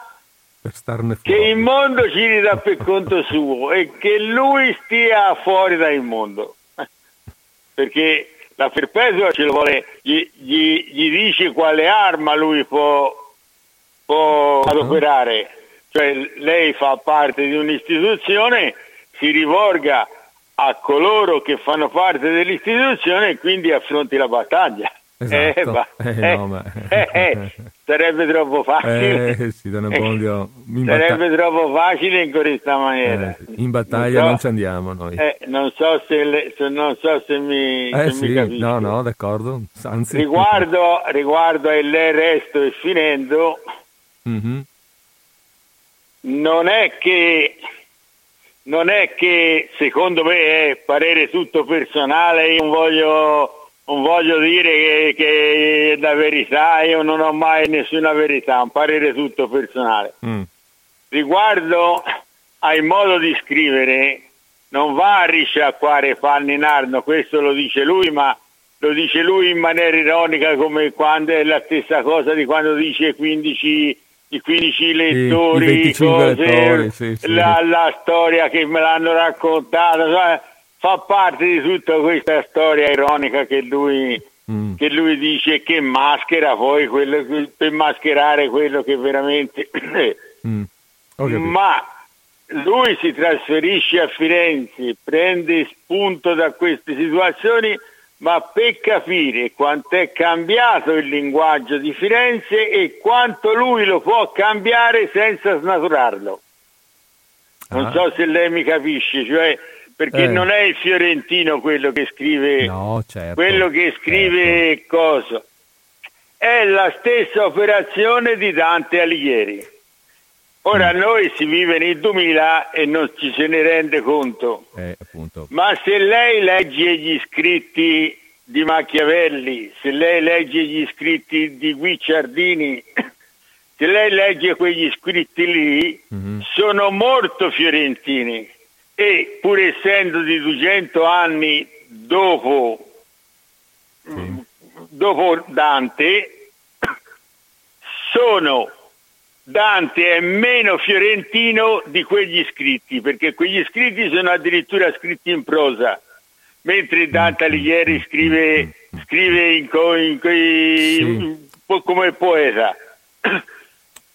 che il mondo ci ridà per conto suo e che lui stia fuori dal mondo. Perché la perpetua ce lo vuole, gli, gli- gli dice quale arma lui può, può adoperare. Cioè lei fa parte di un'istituzione, si rivolga a coloro che fanno parte dell'istituzione e quindi affronti la battaglia. Esatto. Eh, ma- Eh, no, ma- eh, eh, sarebbe troppo facile. eh sì Sarebbe troppo facile in questa maniera. eh, in battaglia Non non so- ci andiamo noi eh, non so se, le- se- non so se mi, Eh se mi sì, capisci. no, no, d'accordo. Anzi, Riguardo, riguardo a lei resto e finendo, Mhm. non è che non è che secondo me è parere tutto personale, io non voglio, non voglio dire che, che è la verità, io non ho mai nessuna verità, un parere tutto personale. Mm. Riguardo al modo di scrivere, non va a risciacquare panni in arno, questo lo dice lui, ma lo dice lui in maniera ironica come quando è la stessa cosa di quando dice 15, i 15 lettori, 25 cose, lettori, sì, sì. La, la storia che me l'hanno raccontata, cioè, fa parte di tutta questa storia ironica che lui, Mm. che lui dice che maschera poi quello, per mascherare quello che veramente Mm. Ma lui si trasferisce a Firenze, prende spunto da queste situazioni, ma per capire quanto è cambiato il linguaggio di Firenze e quanto lui lo può cambiare senza snaturarlo. Non Ah. so se lei mi capisce, cioè perché Eh. non è il fiorentino quello che scrive No, certo. quello che scrive cosa è la stessa operazione di Dante Alighieri. Ora noi si vive nel 2000 e non ci se ne rende conto, Eh, ma se lei legge gli scritti di Machiavelli, se lei legge gli scritti di Guicciardini, se lei legge quegli scritti lì, Mhm. sono molto fiorentini e pur essendo di 200 anni dopo, Sì. dopo Dante, sono Dante è meno fiorentino di quegli scritti, perché quegli scritti sono addirittura scritti in prosa, mentre Dante Alighieri scrive, scrive in co- in coi- Sì. un po' come poeta.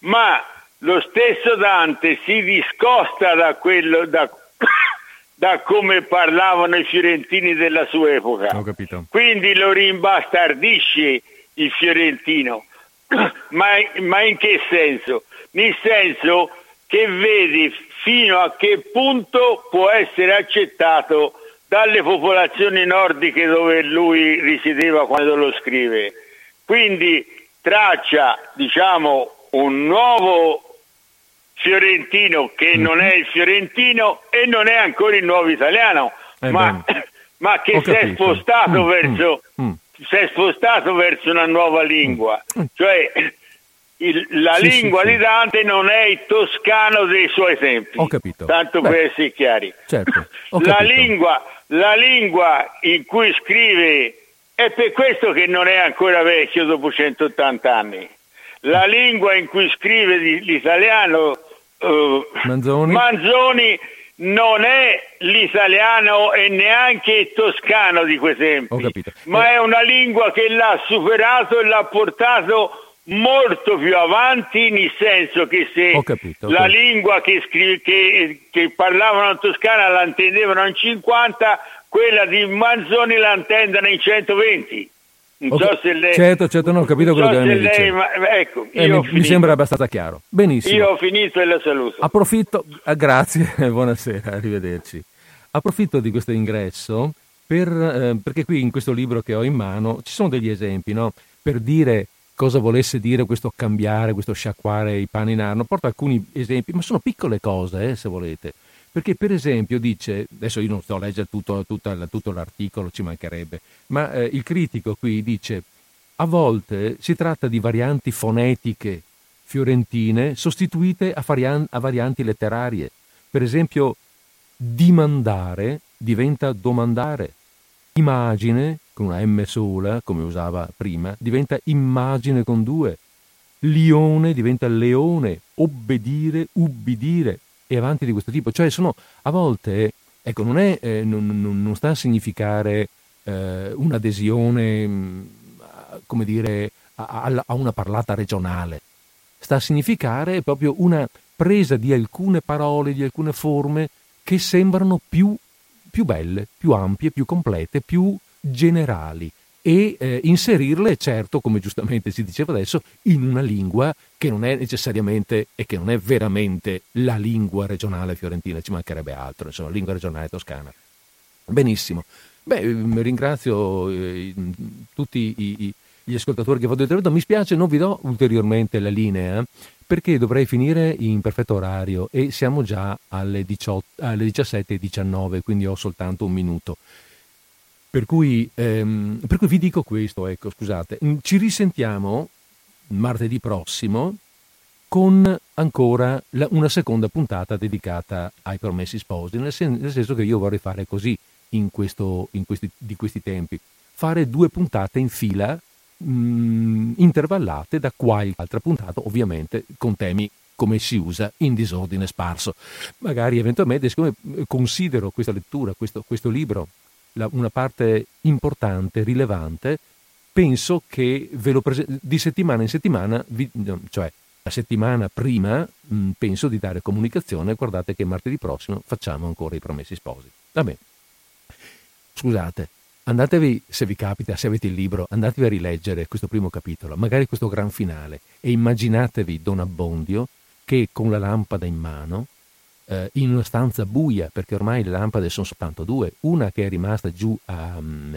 Ma lo stesso Dante si discosta da quello, da, da come parlavano i fiorentini della sua epoca. Ho capito. Quindi lo rimbastardisce il fiorentino. ma, ma in che senso? Nel senso che vedi fino a che punto può essere accettato dalle popolazioni nordiche dove lui risiedeva quando lo scrive. Quindi traccia, diciamo, un nuovo fiorentino che non è il fiorentino e non è ancora il nuovo italiano, Eh ma ma che si è spostato mm, verso mm, mm. Si è spostato verso una nuova lingua. Cioè il, la sì, lingua sì, di Dante non è il toscano dei suoi tempi. Ho capito. Tanto Beh, per essere chiari. Certo, la, lingua, la lingua in cui scrive è per questo che non è ancora vecchio dopo 180 anni. La lingua in cui scrive l'italiano uh, Manzoni. Manzoni non è l'italiano e neanche il toscano di quei tempi, ma eh. è una lingua che l'ha superato e l'ha portato molto più avanti, nel senso che se capito, la lingua che, scri- che, che parlavano in toscana la intendevano in 50, quella di Manzoni la intendono in 120. Non okay. so se lei... Certo, certo, non ho capito quello so che lei dice. Ma, ecco, eh, mi, mi, sembra abbastanza chiaro. Benissimo. Io ho finito e la saluto. Approfitto, ah, grazie, buonasera, arrivederci. Approfitto di questo ingresso per, eh, perché qui in questo libro che ho in mano ci sono degli esempi, no? Per dire cosa volesse dire questo cambiare, questo sciacquare i panni in arno. Porto alcuni esempi, ma sono piccole cose, eh, se volete. Perché per esempio dice, adesso io non sto a leggere tutto, tutto, tutto l'articolo, ci mancherebbe, ma eh, il critico qui dice, a volte si tratta di varianti fonetiche fiorentine sostituite a, varian- a varianti letterarie. Per esempio, dimandare diventa domandare, immagine con una M sola, come usava prima, diventa immagine con due. Lione diventa leone, obbedire, ubbidire e avanti di questo tipo. Cioè sono a volte, ecco, non, è, eh, non, non, non, sta a significare eh, un'adesione, mm, come dire, a, a, una parlata regionale. Sta a significare proprio una presa di alcune parole, di alcune forme che sembrano più, più belle, più ampie, più complete, più generali e eh, inserirle, certo, come giustamente si diceva adesso, in una lingua che non è necessariamente e che non è veramente la lingua regionale fiorentina, ci mancherebbe altro, insomma, lingua regionale toscana. Benissimo. Beh, mm, ringrazio eh, tutti i, i, gli ascoltatori che ho detto, mi spiace, non vi do ulteriormente la linea perché dovrei finire in perfetto orario e siamo già alle, 18, alle 17.19, quindi ho soltanto un minuto. Per cui, ehm, per cui vi dico questo, ecco, scusate, mm, ci risentiamo martedì prossimo con ancora la, una seconda puntata dedicata ai promessi sposi, nel, sen- nel, senso che io vorrei fare così in, questo, in questi, di questi tempi, fare due puntate in fila mh, mm, intervallate da qualche altra puntata, ovviamente con temi come si usa in disordine sparso. Magari eventualmente, siccome considero questa lettura, questo, questo libro la, una parte importante, rilevante, penso che ve lo prese- di settimana in settimana, vi, cioè la settimana prima, mh, penso di dare comunicazione, guardate che martedì prossimo facciamo ancora i promessi sposi. Va bene. Scusate, andatevi, se vi capita, se avete il libro, andatevi a rileggere questo primo capitolo, magari questo gran finale, e immaginatevi Don Abbondio che con la lampada in mano eh, in una stanza buia, perché ormai le lampade sono soltanto due, una che è rimasta giù a, mm,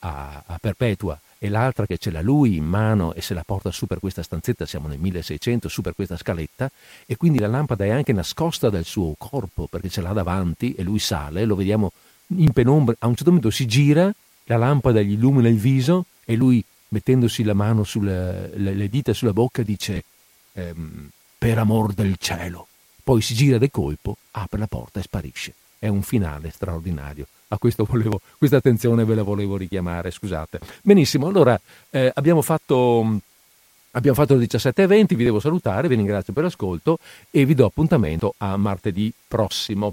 a, a Perpetua e l'altra che ce l'ha lui in mano e se la porta su per questa stanzetta, siamo nel 1600, su per questa scaletta, e quindi la lampada è anche nascosta dal suo corpo perché ce l'ha davanti e lui sale, lo vediamo in penombra, a un certo momento si gira, la lampada gli illumina il viso e lui mettendosi la mano sulle le dita sulla bocca dice ehm, per amor del cielo poi si gira del colpo, apre la porta e sparisce. È un finale straordinario. A questo volevo, questa attenzione ve la volevo richiamare, scusate. Benissimo, allora eh, abbiamo fatto... Abbiamo fatto le 17.20, vi devo salutare, vi ringrazio per l'ascolto e vi do appuntamento a martedì prossimo.